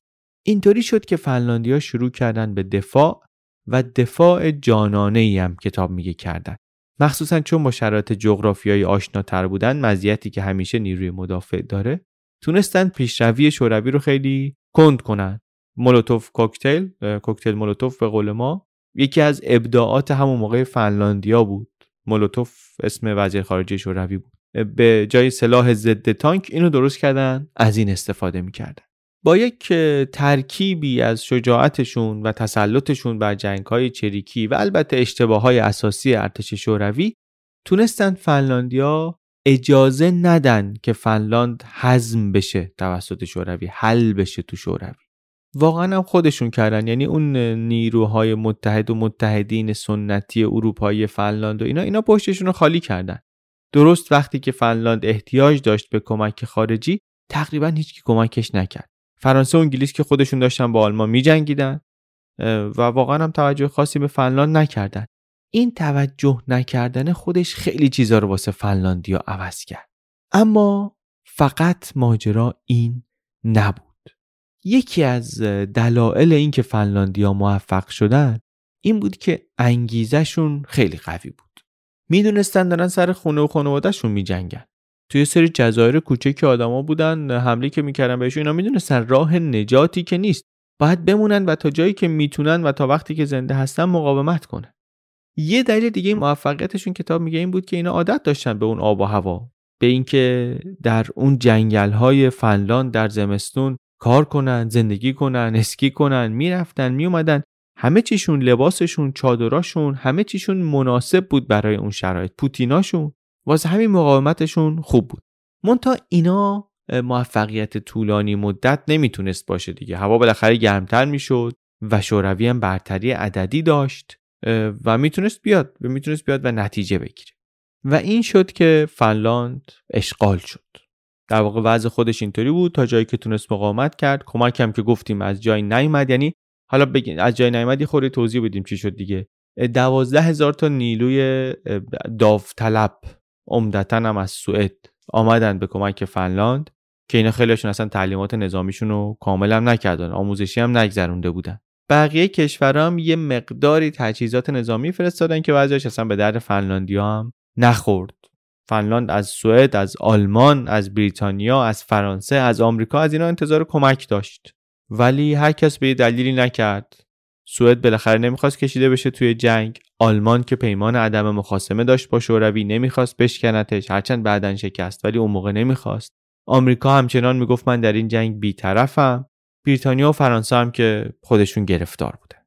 اینطوری شد که فنلاندیا شروع کردن به دفاع و دفاع جانانه ای هم کتاب میگه کردن. مخصوصا چون با شرایط جغرافیایی آشناتر بودن مزیتی که همیشه نیروی مدافع داره تونستن پیشروی شوروی رو خیلی کند کنن. مولوتوف کوکتل کوکتل مولوتوف به قول ما یکی از ابداعات همون موقع فنلاندیا بود. مولوتوف اسم وزیر خارجه شوروی بود. به جای سلاح ضد تانک اینو درست کردن از این استفاده می‌کردن. با یک ترکیبی از شجاعتشون و تسلطشون بر جنگ های چریکی و البته اشتباه های اساسی ارتش شوروی تونستند فنلاندیا اجازه ندن که فنلاند حزم بشه توسط شوروی حل بشه تو شوروی. واقعا هم خودشون کردن. یعنی اون نیروهای متحد و متحدین سنتی اروپایی فنلاند و اینا اینا پشتشون رو خالی کردن. درست وقتی که فنلاند احتیاج داشت به کمک خارجی تقریبا هیچ کمکش نکرد. فرانسه و انگلیس که خودشون داشتن با آلمان میجنگیدن و واقعا هم توجه خاصی به فنلاند نکردن. این توجه نکردن خودش خیلی چیزا رو واسه فنلاندیا عوض کرد. اما فقط ماجرا این نبود. یکی از دلایل اینکه فنلاندیا موفق شدن این بود که انگیزشون خیلی قوی بود. می‌دونستن دارن سر خونه و خانوادهشون میجنگن. توی سری جزایر کوچکی آدما بودن حمله که می‌کردن بهشون اینا می‌دونستن راه نجاتی که نیست. باید بمونن و تا جایی که می‌تونن و تا وقتی که زنده هستن مقاومت کنن. یه دلیل دیگه موفقیتشون کتاب میگه این بود که اینا عادت داشتن به اون آب و هوا. به اینکه در اون جنگل های فنلاند در زمستون کار کنن زندگی کنن اسکی کنن می‌رفتن میومدن همه چیشون لباسشون چادراشون همه چیشون مناسب بود برای اون شرایط. پوتیناشون واسه همین مقاومتشون خوب بود. مونتا اینا موفقیت طولانی مدت نمی‌تونست باشه دیگه. هوا بالاخره گرمتر می‌شد و شوروی هم برتری عددی داشت. و می‌تونست بیاد و می‌تونست بیاد و نتیجه بگیره. و این شد که فنلاند اشغال شد. در واقع وضع خودش اینطوری بود تا جایی که تونست مقاومت کرد. کمک هم که گفتیم از جای نیومد یعنی حالا بگین از جای نیومد خوری توضیح بدیم چی شد دیگه. دوازده هزار تا نیروی داوطلب عمدتا هم از سوئد آمدن به کمک فنلاند که اینا خیلیشون اصلا تعلیمات نظامیشون رو کامل هم نکردن آموزشی هم نگذرونده بودن. بقیه کشورها هم یه مقداری تجهیزات نظامی فرستادن که بعضیش اصلا به درد فنلاندیا هم نخورد. فنلاند از سوئد از آلمان از بریتانیا از فرانسه از آمریکا از اینا انتظار کمک داشت. ولی هر کس به دلیلی نکرد. سوئد بالاخره نمی‌خواست کشیده بشه توی جنگ. آلمان که پیمان عدم مخاسمه داشت با شوروی نمی‌خواست بشکنتش. هرچند بعدا شکست ولی اون موقع نمی‌خواست. آمریکا همچنان می‌گفت من در این جنگ بیطرفم. بریتانیا و فرانسه هم که خودشون گرفتار بودن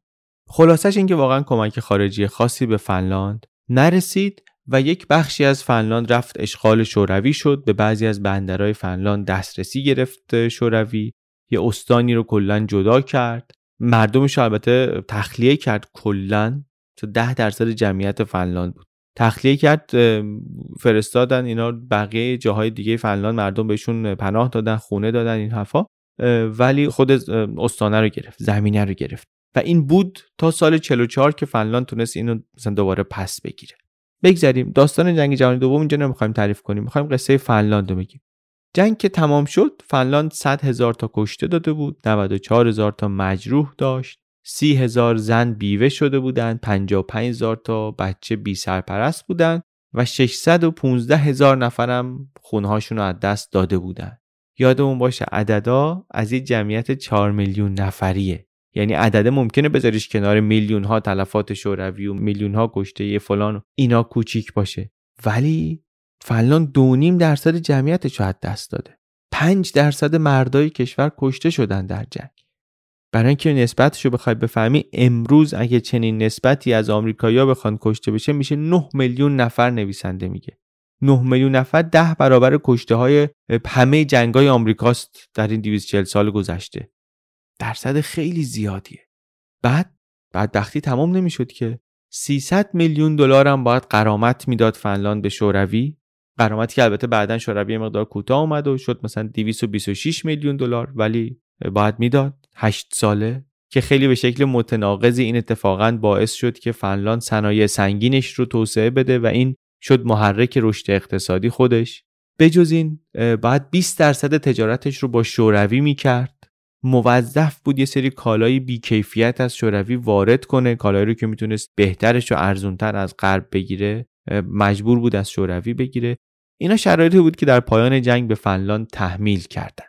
خلاصش اینکه واقعا کمک خارجی خاصی به فنلاند نرسید و یک بخشی از فنلاند رفت اشغال شوروی شد به بعضی از بندرهای فنلاند دسترسی گرفت شوروی. یه استانی رو کلا جدا کرد. مردمش البته تخلیه کرد کلا. تا ده درصد جمعیت فنلاند بود. تخلیه کرد فرستادن اینا بقیه جاهای دیگه فنلاند مردم بهشون پناه دادن خونه دادن این حرفا. ولی خود استانه رو گرفت زمینه رو گرفت. و این بود تا سال 44 که فنلاند تونست اینو مثلا دوباره پس بگیره. بگذریم. داستان جنگ جهانی دوم اینجا نمی‌خوایم تعریف کنیم. می‌خوایم قصه فنلاند رو بگیم. جنگ که تمام شد فنلاند 100 هزار تا کشته داده بود 94 هزار تا مجروح داشت 30 هزار زن بیوه شده بودند 55 هزار تا بچه بی سرپرست بودند و 615 هزار نفرم خونهاشون رو از دست داده بودند. یادمون باشه عددا از این جمعیت 4 میلیون نفریه. یعنی عدده ممکنه بذاریش کنار میلیون ها تلفات شوروی و میلیون ها کشته فلان اینا کوچیک باشه. ولی فنلاند دو نیم درصد جمعیتش رو از دست داده. 5 درصد مردای کشور کشته شدن در جنگ. برای اینکه نسبتش رو بخوای بفهمی امروز اگه چنین نسبتی از آمریکایی‌ها بخوان کشته بشه میشه 9 میلیون نفر نویسنده میگه. 9 میلیون نفر ده برابر کشته های همه جنگ های آمریکاست در این 240 سال گذشته. درصد خیلی زیادیه. بعد وقتی تمام نمی‌شد که. 300 میلیون دلار هم باید قرامت می‌داد فنلاند به شوروی. قرامتی که البته بعدا شوروی مقدار کوتاه اومد و شد مثلا 226 میلیون دلار ولی باید می‌داد. 8 ساله. که خیلی به شکل متناقضی این اتفاقا باعث شد که فنلاند صنایع سنگینش رو توسعه بده و این شد محرک رشد اقتصادی خودش. بجز این بعد 20 درصد تجارتش رو با شوروی می‌کرد. موظف بود یه سری کالای بیکیفیت از شوروی وارد کنه کالایی رو که می‌تونست بهترش و ارزونتر از غرب بگیره مجبور بود از شوروی بگیره. اینا شرایطی بود که در پایان جنگ به فنلاند تحمیل کردن.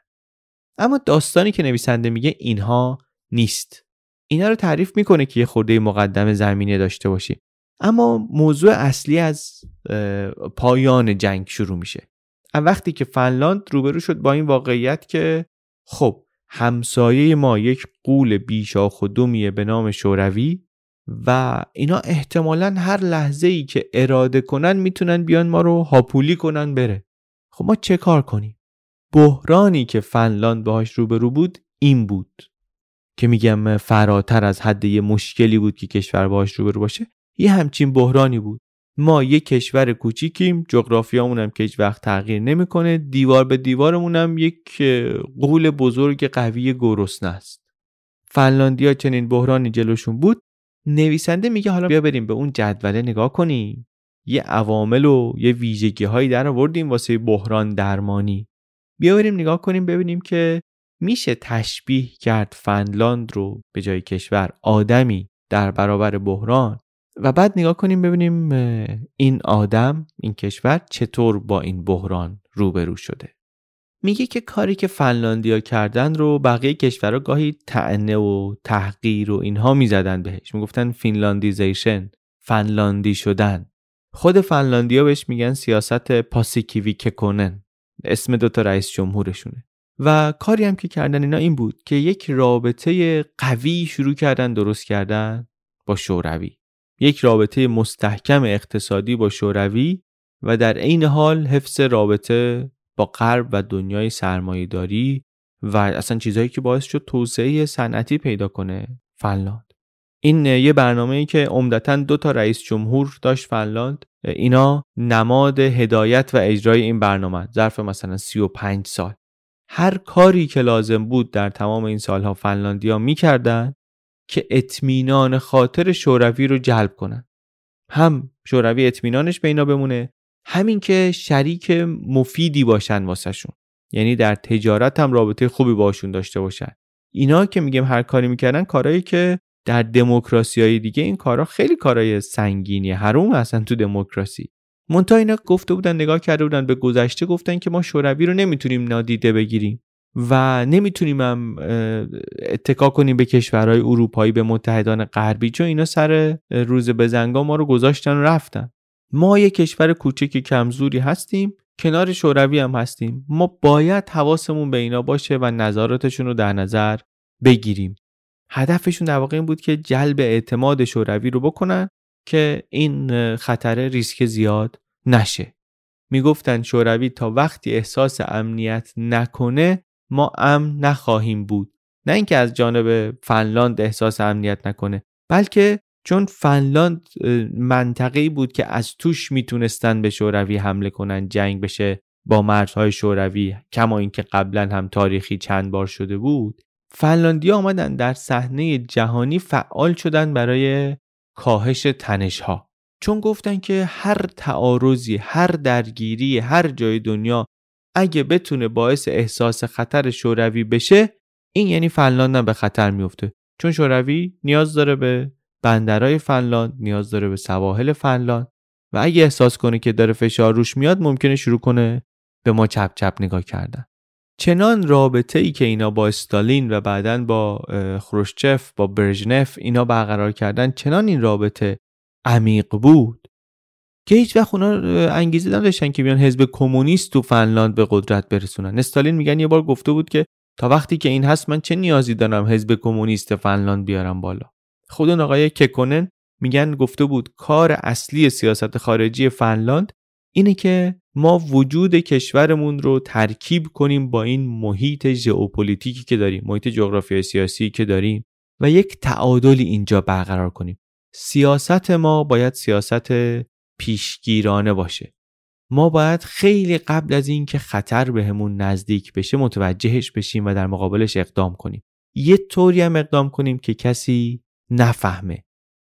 اما داستانی که نویسنده میگه اینها نیست. اینا رو تعریف می‌کنه که یه خورده مقدم زمینه داشته باشی اما موضوع اصلی از پایان جنگ شروع میشه. وقتی که فنلاند روبرو شد با این واقعیت که خب همسایه ما یک قول بیشاخ و دومیه به نام شوروی و اینا احتمالا هر لحظه ای که اراده کنن می‌تونن بیان ما رو هاپولی کنن بره. خب ما چه کار کنیم؟ بحرانی که فنلاند باهاش روبرو بود این بود که میگم فراتر از حد یه مشکلی بود که کشور باهاش روبرو باشه. یه همچین بحرانی بود. ما یه کشور کوچیکیم جغرافیامون هم که وقت تغییر نمی‌کنه. دیوار به دیوارمون هم یک قول بزرگ قوی گرسنه است. فنلاندیا چنین بحرانی جلوشون بود. نویسنده میگه حالا بیا بریم به اون جدوله نگاه کنیم. یه عوامل و یه ویژگی هایی در آوردیم واسه بحران درمانی. بیا بریم نگاه کنیم ببینیم که میشه تشبیه کرد فنلاند رو به جای کشور آدمی در برابر بحران. و بعد نگاه کنیم ببینیم این آدم این کشور چطور با این بحران روبرو شده. میگه که کاری که فنلاندیا کردن رو بقیه کشورها گاهی طعنه و تحقیر و اینها می‌زدن بهش. می‌گفتن Finlandization فنلاندی شدن. خود فنلاندیا بهش میگن سیاست پاسیکیوی ککونن اسم دوتا رئیس جمهورشونه. و کاری هم که کردن اینا این بود که یک رابطه قوی شروع کردن درست کردن با شوروی. یک رابطه مستحکم اقتصادی با شوروی و در عین حال حفظ رابطه با غرب و دنیای سرمایهداری و اصلا چیزهایی که باعث شد توسعه صنعتی پیدا کنه فنلاند. این یه برنامه ای که عمدتا دو تا رئیس جمهور داشت فنلاند. اینا نماد هدایت و اجرای این برنامه ظرف مثلا 35 سال. هر کاری که لازم بود در تمام این سالها فنلاندیا می‌کردن که اطمینان خاطر شوروی رو جلب کنن. هم شوروی اطمینانش به اینا بمونه همین که شریک مفیدی باشن واسهشون. یعنی در تجارت هم رابطه خوبی باشون داشته باشن. اینا که میگم هر کاری می‌کردن کارهایی که در دموکراسی های دیگه این کارا خیلی کارهای سنگینی حروم اصلا تو دموکراسی. مونتا اینا گفته بودن نگاه کرده بودن به گذشته گفتن که ما شوروی رو نمی‌تونیم نادیده بگیریم. و نمی‌تونیم هم اتکا کنیم به کشورهای اروپایی به متحدان غربی چون اینا سر روز بزنگا ما رو گذاشتن و رفتن. ما یه کشور کوچکی کمزوری هستیم کنار شوروی هم هستیم. ما باید حواسمون به اینا باشه و نظاراتشون رو در نظر بگیریم. هدفشون در واقع این بود که جلب اعتماد شوروی رو بکنن که این خطر ریسک زیاد نشه. می‌گفتن شوروی تا وقتی احساس امنیت نکنه ما امن نخواهیم بود. نه اینکه از جانب فنلاند احساس امنیت نکنه بلکه چون فنلاند منطقه‌ای بود که از توش می‌تونستن به شوروی حمله کنن جنگ بشه با مرزهای شوروی کما اینکه قبلا هم تاریخی چند بار شده بود. فنلاندیا آمدن در صحنه جهانی فعال شدن برای کاهش تنشها. چون گفتن که هر تعارضی هر درگیری هر جای دنیا اگه بتونه باعث احساس خطر شوروی بشه این یعنی فنلاند به خطر میفته چون شوروی نیاز داره به بندرهای فنلاند نیاز داره به سواحل فنلاند و اگه احساس کنه که داره فشار روش میاد ممکنه شروع کنه به ما چپ چپ نگاه کردن. چنان رابطه ای که اینا با استالین و بعدا با خروشچف با برژنف اینا برقرار کردن چنان این رابطه عمیق بود. که هیچ وقت اونا انگیزه نداشتن که بیان حزب کمونیست تو فنلاند به قدرت برسونن. استالین میگن یه بار گفته بود که تا وقتی که این هست من چه نیازی دارم حزب کمونیست فنلاند بیارم بالا. خود اون آقای ککنن میگن گفته بود کار اصلی سیاست خارجی فنلاند اینه که ما وجود کشورمون رو ترکیب کنیم با این محیط ژئوپلیتیکی که داریم محیط جغرافیای سیاسی که داریم و یک تعادلی اینجا برقرار کنیم. سیاست ما باید سیاست پیشگیرانه باشه. ما باید خیلی قبل از اینکه خطر بهمون نزدیک بشه متوجهش بشیم و در مقابلش اقدام کنیم. یه طوری هم اقدام کنیم که کسی نفهمه.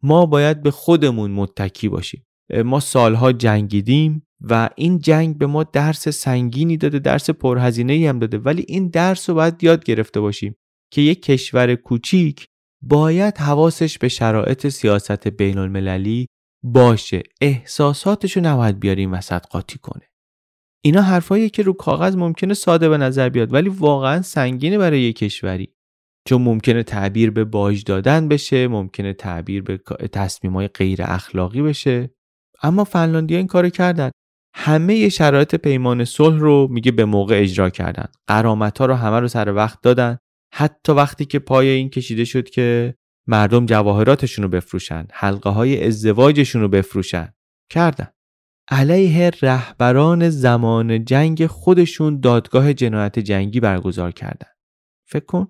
ما باید به خودمون متکی باشیم. ما سالها جنگیدیم و این جنگ به ما درس سنگینی داده درس پرهزینه ای هم داده. ولی این درس رو باید یاد گرفته باشیم که یک کشور کوچیک باید حواسش به شرایط سیاست بین المللی باشه احساساتشو نباید بیاریم وسط قاطی کنه. اینا حرفایی که رو کاغذ ممکنه ساده به نظر بیاد ولی واقعا سنگینه برای یک کشوری. چون ممکنه تعبیر به باج دادن بشه ممکنه تعبیر به تصمیم های غیر اخلاقی بشه. اما فنلاندیا این کارو کردن. همه شرایط پیمان صلح رو میگه به موقع اجرا کردن. قرامت ها رو همه رو سر وقت دادن. حتی وقتی که پای این کشیده شد که مردم جواهراتشون رو بفروشن حلقه های ازدواجشون رو بفروشن. کردن. علیه رهبران زمان جنگ خودشون دادگاه جنایت جنگی برگزار کردن. فکر کن.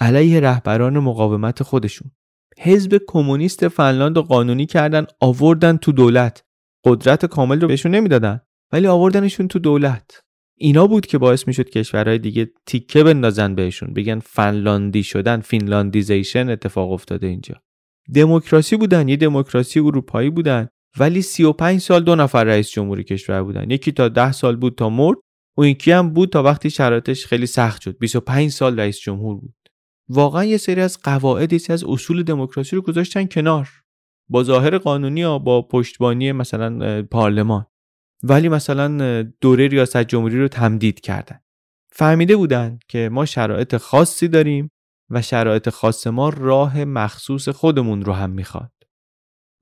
علیه رهبران مقاومت خودشون. حزب کمونیست فنلاند قانونی کردن آوردن تو دولت. قدرت کامل رو بهشون نمی‌دادن ولی آوردنشون تو دولت. اینا بود که باعث می‌شد کشورهای دیگه تیکه بندازن بهشون. بگن فنلاندی شدن Finlandization اتفاق افتاده اینجا. دموکراسی بودن یه دموکراسی اروپایی بودن ولی 35 سال دو نفر رئیس جمهوری کشور بودن. یکی تا 10 سال بود تا مرد اون یکی هم بود تا وقتی شرایطش خیلی سخت شد. 25 سال رئیس جمهور بود. واقعا یه سری از قواعد یه از اصول دموکراسی رو گذاشتن کنار. با ظاهر قانونی یا با پشتیبانی مثلا پارلمان. ولی مثلا دوره ریاست جمهوری رو تمدید کردن. فهمیده بودن که ما شرایط خاصی داریم و شرایط خاص ما راه مخصوص خودمون رو هم می‌خواد.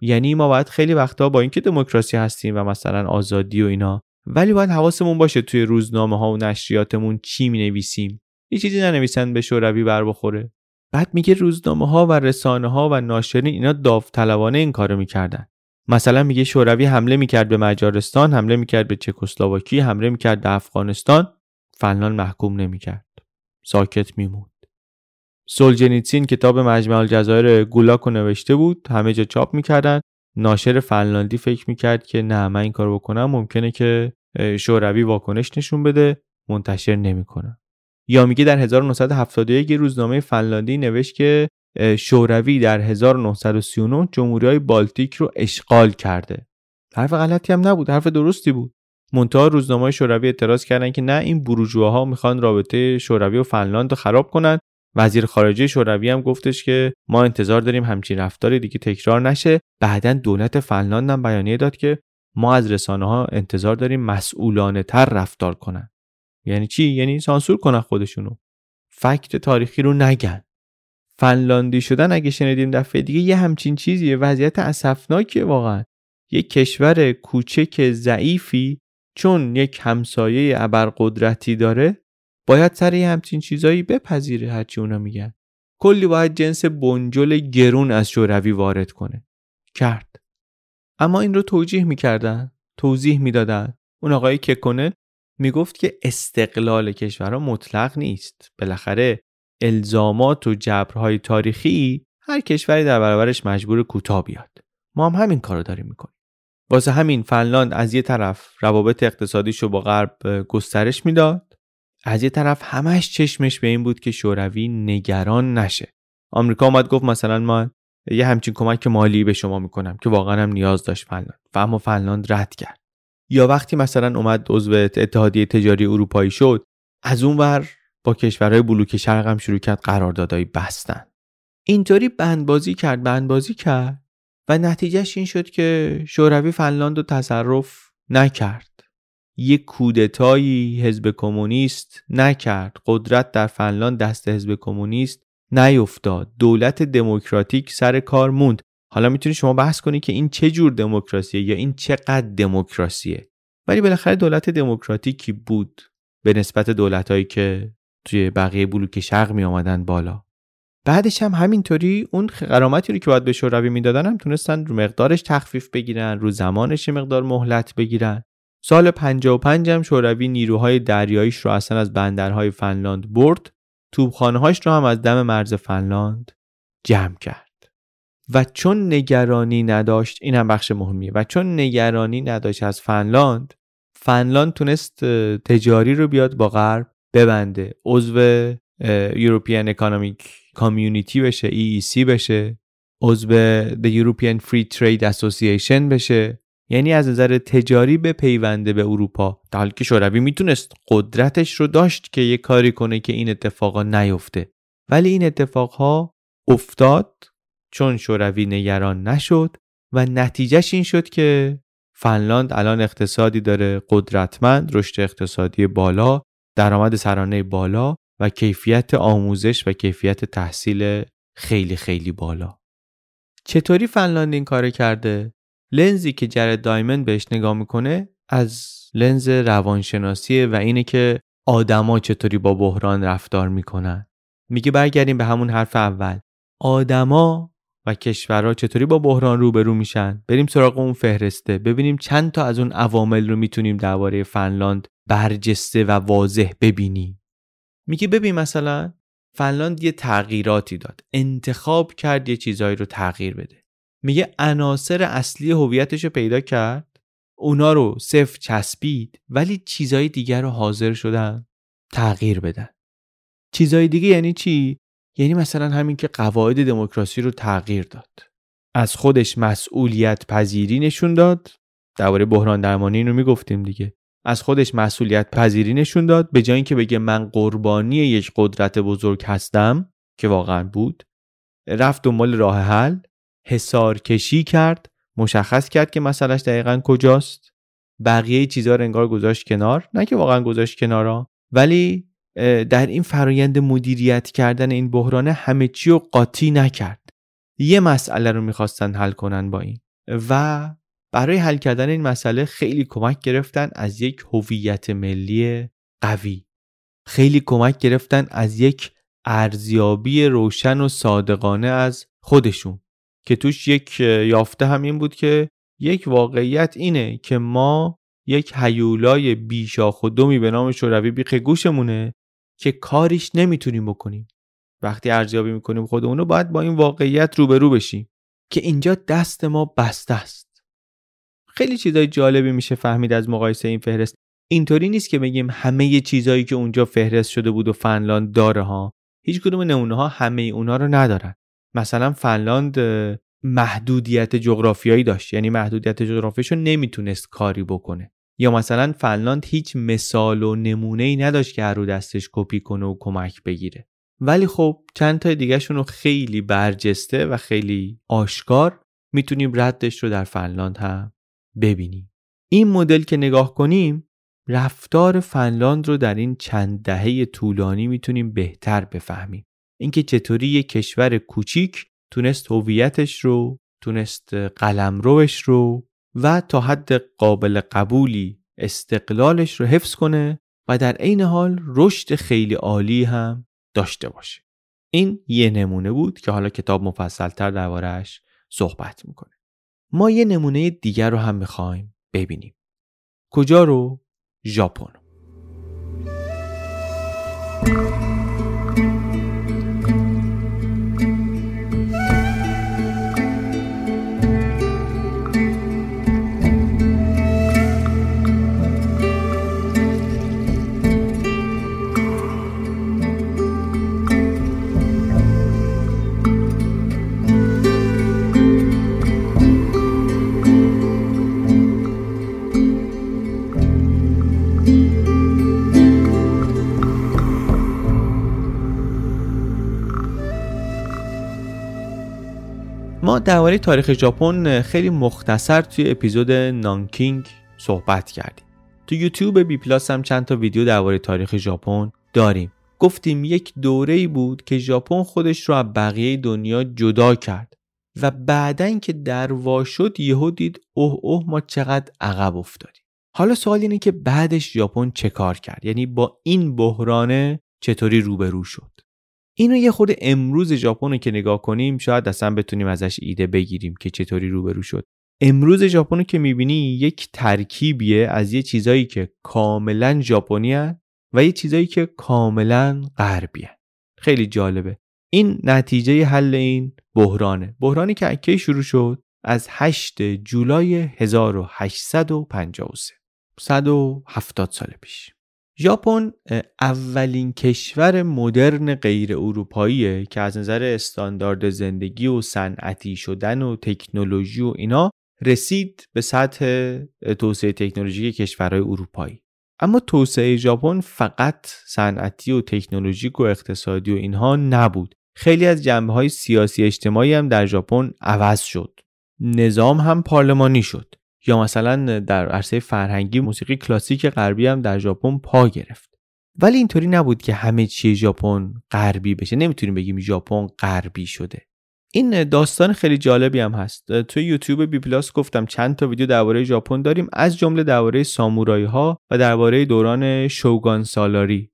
یعنی ما باید خیلی وقتا با اینکه دموکراسی هستیم و مثلا آزادی و اینا ولی باید حواسمون باشه توی روزنامه ها و نشریاتمون چی می نویسیم یه چیزی ننویسن به شوروی بر بخوره. بعد میگه روزنامه ها و رسانه ها و ناشرین اینا داوطلبانه این کارو می‌کردن. مثلا میگه شوروی حمله می‌کرد به مجارستان حمله می‌کرد به چکسلواکی حمله می‌کرد به افغانستان فنلاند محکوم نمی‌کرد. ساکت میموند. سولجنیتسین کتاب مجمع الجزایر گولاکو نوشته بود. همه جا چاپ می‌کردن. ناشر فنلاندی فکر می‌کرد که نه من این کار بکنم. ممکنه که شوروی واکنش نشون بده. منتشر نمی‌کنم یا میگه در 1971 روزنامه فنلاندی نوشت که شوروی در 1939 جمهوری های بالتیک رو اشغال کرده. حرف غلطی هم نبود حرف درستی بود. منتها روزنامه شوروی اعتراض کردن که نه این بروژواها می‌خوان رابطه شوروی و فنلاند رو خراب کنن. وزیر خارجه شوروی هم گفتش که ما انتظار داریم همچین رفتاری دیگه تکرار نشه. بعدا دولت فنلاند هم بیانیه داد که ما از رسانه ها انتظار داریم مسئولانه تر رفتار کنن. یعنی چی؟ یعنی سانسور کنن خودشونو. فکت تاریخی رو نگن. فنلاندی شدن اگه شنیدیم دفعه دیگه یه همچین چیزیه. وضعیت اسفناکیه واقعا. یک کشور کوچک ضعیفی چون یک همسایه ابرقدرتی داره باید سر یه همچین چیزایی بپذیره هرچی اونا میگن. کلی باید جنس بنجل گرون از شوروی وارد کنه. کرد. اما این رو توجیه می‌کردن توضیح می‌دادن. اون آقای ککنه می‌گفت که استقلال کشورها مطلق نیست. بالاخره الزامات و جبرهای تاریخی هر کشوری در برابرش مجبور کوتاه بیاد. ما هم همین کارو داریم می‌کنیم. واسه همین فنلاند از یه طرف روابط اقتصادیش رو با غرب گسترش می‌داد از یه طرف همش چشمش به این بود که شوروی نگران نشه. آمریکا اومد گفت مثلا ما یه همچین کمک مالی به شما می‌کنم که واقعا هم نیاز داشت فنلاند. و اما فنلاند رد کرد. یا وقتی مثلا اومد عضو اتحادیه تجاری اروپایی شد از اون ور با کشورهای بلوک شرق هم شروع کرد قراردادهایی بستن. اینطوری بندبازی کرد بندبازی کرد و نتیجهش این شد که شوروی فنلاند رو تصرف نکرد. یک کودتایی حزب کمونیست نکرد. قدرت در فنلاند دست حزب کمونیست نیفتاد. دولت دموکراتیک سر کار موند. حالا می‌تونی شما بحث کنی که این چه جور دموکراسیه یا این چقدر دموکراسیه؟ ولی بالاخره دولت دموکراتیکی بود به نسبت دولتهایی که توی بقیه بلوک شرق می آمدن بالا. بعدش هم همینطوری اون غرامتی رو که باید به شوروی می‌دادن هم تونستن رو مقدارش تخفیف بگیرن رو زمانش مقدار مهلت بگیرن. سال 55 هم شوروی نیروهای دریاییش رو اصلا از بندرهای فنلاند برد توبخانه‌هاش رو هم از دم مرز فنلاند جمع کرد. و چون نگرانی نداشت این هم بخش مهمیه و چون نگرانی نداشت از فنلاند فنلاند تونست تجاری رو بیاد با غرب. ببنده. عضو European Economic Community بشه EEC بشه. عضو The European Free Trade Association بشه. یعنی از نظر تجاری به پیونده به اروپا. در حالی که شوروی می‌تونست قدرتش رو داشت که یه کاری کنه که این اتفاقا نیفته. ولی این اتفاقها افتاد چون شوروی نگران نشد و نتیجهش این شد که فنلاند الان اقتصادی داره قدرتمند رشد اقتصادی بالا درآمد سرانه بالا و کیفیت آموزش و کیفیت تحصیل خیلی خیلی بالا. چطوری فنلاند این کار کرده؟ لنزی که جرد دایمن بهش نگاه می‌کنه از لنز روانشناسیه و اینه که آدما چطوری با بحران رفتار می‌کنن. میگه برگردیم به همون حرف اول. آدما و کشورها چطوری با بحران روبرو میشن؟ بریم سراغ اون فهرسته. ببینیم چند تا از اون عوامل رو می‌تونیم درباره فنلاند برجسته و واضح ببینیم میگه ببین مثلا فنلاند یه تغییراتی داد. انتخاب کرد یه چیزایی رو تغییر بده. میگه عناصر اصلی هویتش رو پیدا کرد. اونا رو صفر چسبید ولی چیزای دیگر رو حاضر شدن تغییر بدن. چیزای دیگه یعنی چی؟ یعنی مثلا همین که قواعد دموکراسی رو تغییر داد. از خودش مسئولیت پذیری نشون داد. درباره بحران درمانی رو می‌گفتیم دیگه. از خودش مسئولیت پذیری نشون داد به جای اینکه بگه من قربانی یک قدرت بزرگ هستم که واقعا بود رفت دنبال راه حل حسار کشی کرد مشخص کرد که مسئلهش دقیقا کجاست. بقیه چیزها رو انگار گذاشت کنار نه که واقعا گذاشت کنارا ولی در این فرایند مدیریت کردن این بحرانه همه چی رو قاطی نکرد. یه مسئله رو می‌خواستن حل کنن با این. و برای حل کردن این مسئله خیلی کمک گرفتن از یک هویت ملی قوی. خیلی کمک گرفتن از یک ارزیابی روشن و صادقانه از خودشون. که توش یک یافته هم این بود که یک واقعیت اینه که ما یک حیولای بیشاخ و دومی به نام شوروی بیخ گوشمونه که کاریش نمی‌تونیم بکنیم. وقتی ارزیابی می‌کنیم خودمون رو باید با این واقعیت روبرو بشیم که اینجا دست ما بسته است. خیلی چیزای جالبی میشه فهمید از مقایسه این فهرست. اینطوری نیست که بگیم همه چیزایی که اونجا فهرست شده بود و فنلاند داره ها. هیچ کدوم نمونه ها همه اونا رو ندارن. مثلا فنلاند محدودیت جغرافیایی داشت. یعنی محدودیت جغرافیش رو نمی‌تونست کاری بکنه. یا مثلا فنلاند هیچ مثال و نمونه ای نداشت که هر رو دستش کپی کنه و کمک بگیره. ولی خب چند تا دیگهشون رو خیلی برجسته و خیلی آشکار می‌تونیم ردش رو در فنلاند هم ببینیم این مدل که نگاه کنیم رفتار فنلاند رو در این چند دهه طولانی می‌تونیم بهتر بفهمیم. اینکه چطوری یک کشور کوچیک تونست هویتش رو تونست قلمروش رو و تا حد قابل قبولی استقلالش رو حفظ کنه و در عین حال رشد خیلی عالی هم داشته باشه. این یه نمونه بود که حالا کتاب مفصلتر دربارهش صحبت می‌کنه ما یه نمونه دیگر رو هم می‌خوایم ببینیم. کجا رو؟ ژاپن. ما درباره تاریخ ژاپن خیلی مختصر توی اپیزود نانکینگ صحبت کردیم. تو یوتیوب بی پلاس هم چند تا ویدیو درباره تاریخ ژاپن داریم. گفتیم یک دوره بود که ژاپن خودش رو از بقیه دنیا جدا کرد و بعدا که دروا شد یهو دید اوه اوه ما چقدر عقب افتادیم. حالا سوال اینه که بعدش ژاپن چه کار کرد؟ یعنی با این بحرانه چطوری روبرو شد؟ اینو یه خورده امروز ژاپن رو که نگاه کنیم شاید اصلا بتونیم ازش ایده بگیریم که چطوری روبرو شد. امروز ژاپن رو که می‌بینی یک ترکیبیه از یه چیزایی که کاملا ژاپنی و یه چیزایی که کاملا غربی خیلی جالبه. این نتیجه حل این بحرانه. بحرانی که اکی شروع شد؟ از 8 جولای 1853 170 سال پیش. ژاپن اولین کشور مدرن غیر اروپاییه که از نظر استاندارد زندگی و صنعتی شدن و تکنولوژی و اینا رسید به سطح توسعه تکنولوژیک کشورهای اروپایی. اما توسعه ژاپن فقط صنعتی و تکنولوژیک و اقتصادی و اینها نبود. خیلی از جنبه های سیاسی اجتماعی هم در ژاپن عوض شد. نظام هم پارلمانی شد. یا مثلا در عرصه فرهنگی موسیقی کلاسیک غربی هم در ژاپن پا گرفت. ولی اینطوری نبود که همه چی ژاپن غربی بشه. نمی‌تونیم بگیم ژاپن غربی شده. این داستان خیلی جالبی هم هست. توی یوتیوب بی پلاس گفتم چند تا ویدیو درباره ژاپن داریم. از جمله درباره سامورایی ها و درباره دوران شوگان سالاری.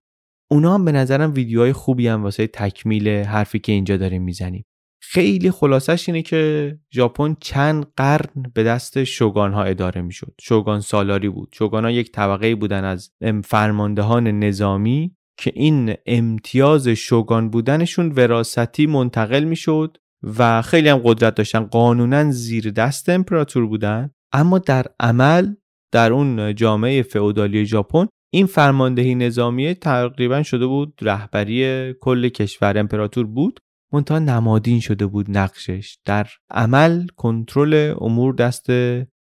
اونا هم به نظرم ویدیوهای خوبی هم واسه تکمیل حرفی که اینجا داریم می‌زنیم. خیلی خلاصش اینه که ژاپن چند قرن به دست شوگان ها اداره می‌شد. شوگان سالاری بود. شوگان ها یک طبقه بودن از فرماندهان نظامی که این امتیاز شوگان بودنشون وراستی منتقل می‌شد و خیلی هم قدرت داشتن. قانونا زیر دست امپراتور بودن. اما در عمل در اون جامعه فئودالی ژاپن این فرماندهی نظامی تقریبا شده بود رهبری کل کشور. امپراتور بود. منتها نمادین شده بود نقشش. در عمل کنترل امور دست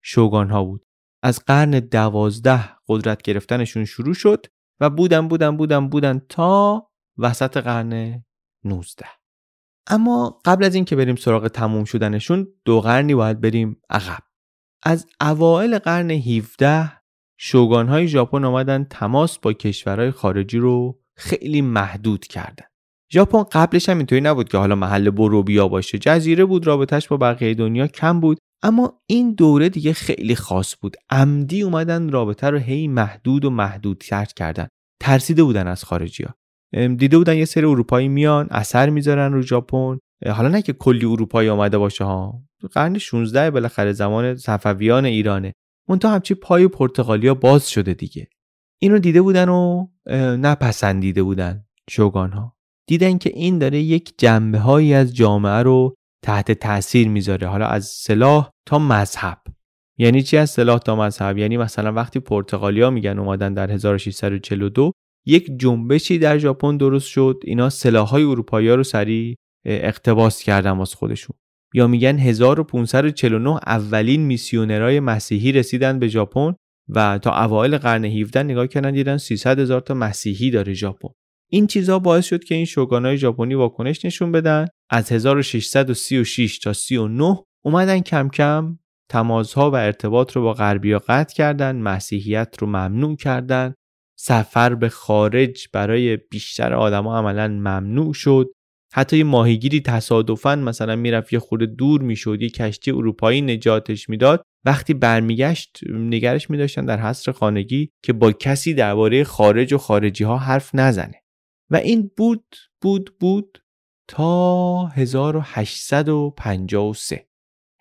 شوگان ها بود. از قرن دوازده قدرت گرفتنشون شروع شد و بودن بودن بودن بودن تا وسط قرن 19 اما قبل از اینکه بریم سراغ تموم شدنشون دو قرنی باید بریم عقب. از اوائل قرن 17 شوگانهای ژاپن آمدن تماس با کشورهای خارجی رو خیلی محدود کردن. ژاپن قبلش هم اینطوری نبود که حالا محل بروبیا باشه. جزیره بود رابطش با بقیه دنیا کم بود اما این دوره دیگه خیلی خاص بود. عمدی اومدن رابطه رو هی محدود و محدود کردن. ترسیده بودن از خارجی ها دیده بودن یه سری اروپایی میان اثر می‌ذارن رو ژاپن. حالا نه که کلی اروپایی آمده باشه ها. قرن 16 بالاخره زمان صفویان ایرانه. منتها همچی پای پرتغالیا باز شده دیگه. اینو دیده بودن و نپسندیده بودن شوگان ها دیدن که این داره یک جنبه هایی از جامعه رو تحت تاثیر می‌ذاره حالا از سلاح تا مذهب. یعنی چی از سلاح تا مذهب؟ یعنی مثلا وقتی پرتغالیا میگن اومدن در 1642 یک جنبشی در ژاپن درست شد اینا سلاحهای اروپایی رو سریع اقتباس کردن واسه خودشون. یا میگن 1549 اولین میسیونرای مسیحی رسیدن به ژاپن و تا اوایل قرن 17 نگاه کردن دیدن 300 هزار تا مسیحی داره ژاپن. این چیزها باعث شد که این شوگانای ژاپنی واکنش نشون بدن. از 1636 تا 39 اومدن کم کم تماسها و ارتباط رو با غربیا قطع کردن مسیحیت رو ممنوع کردن. سفر به خارج برای بیشتر آدما عملا ممنوع شد. حتی یه ماهیگیری تصادفا مثلا می‌رفت یه خورده دور می‌شد یه کشتی اروپایی نجاتش می‌داد. وقتی برمیگشت نگرش میداشتن در حصر خانگی که با کسی درباره خارج و خارجی ها حرف نزنه. و این بود بود بود تا 1853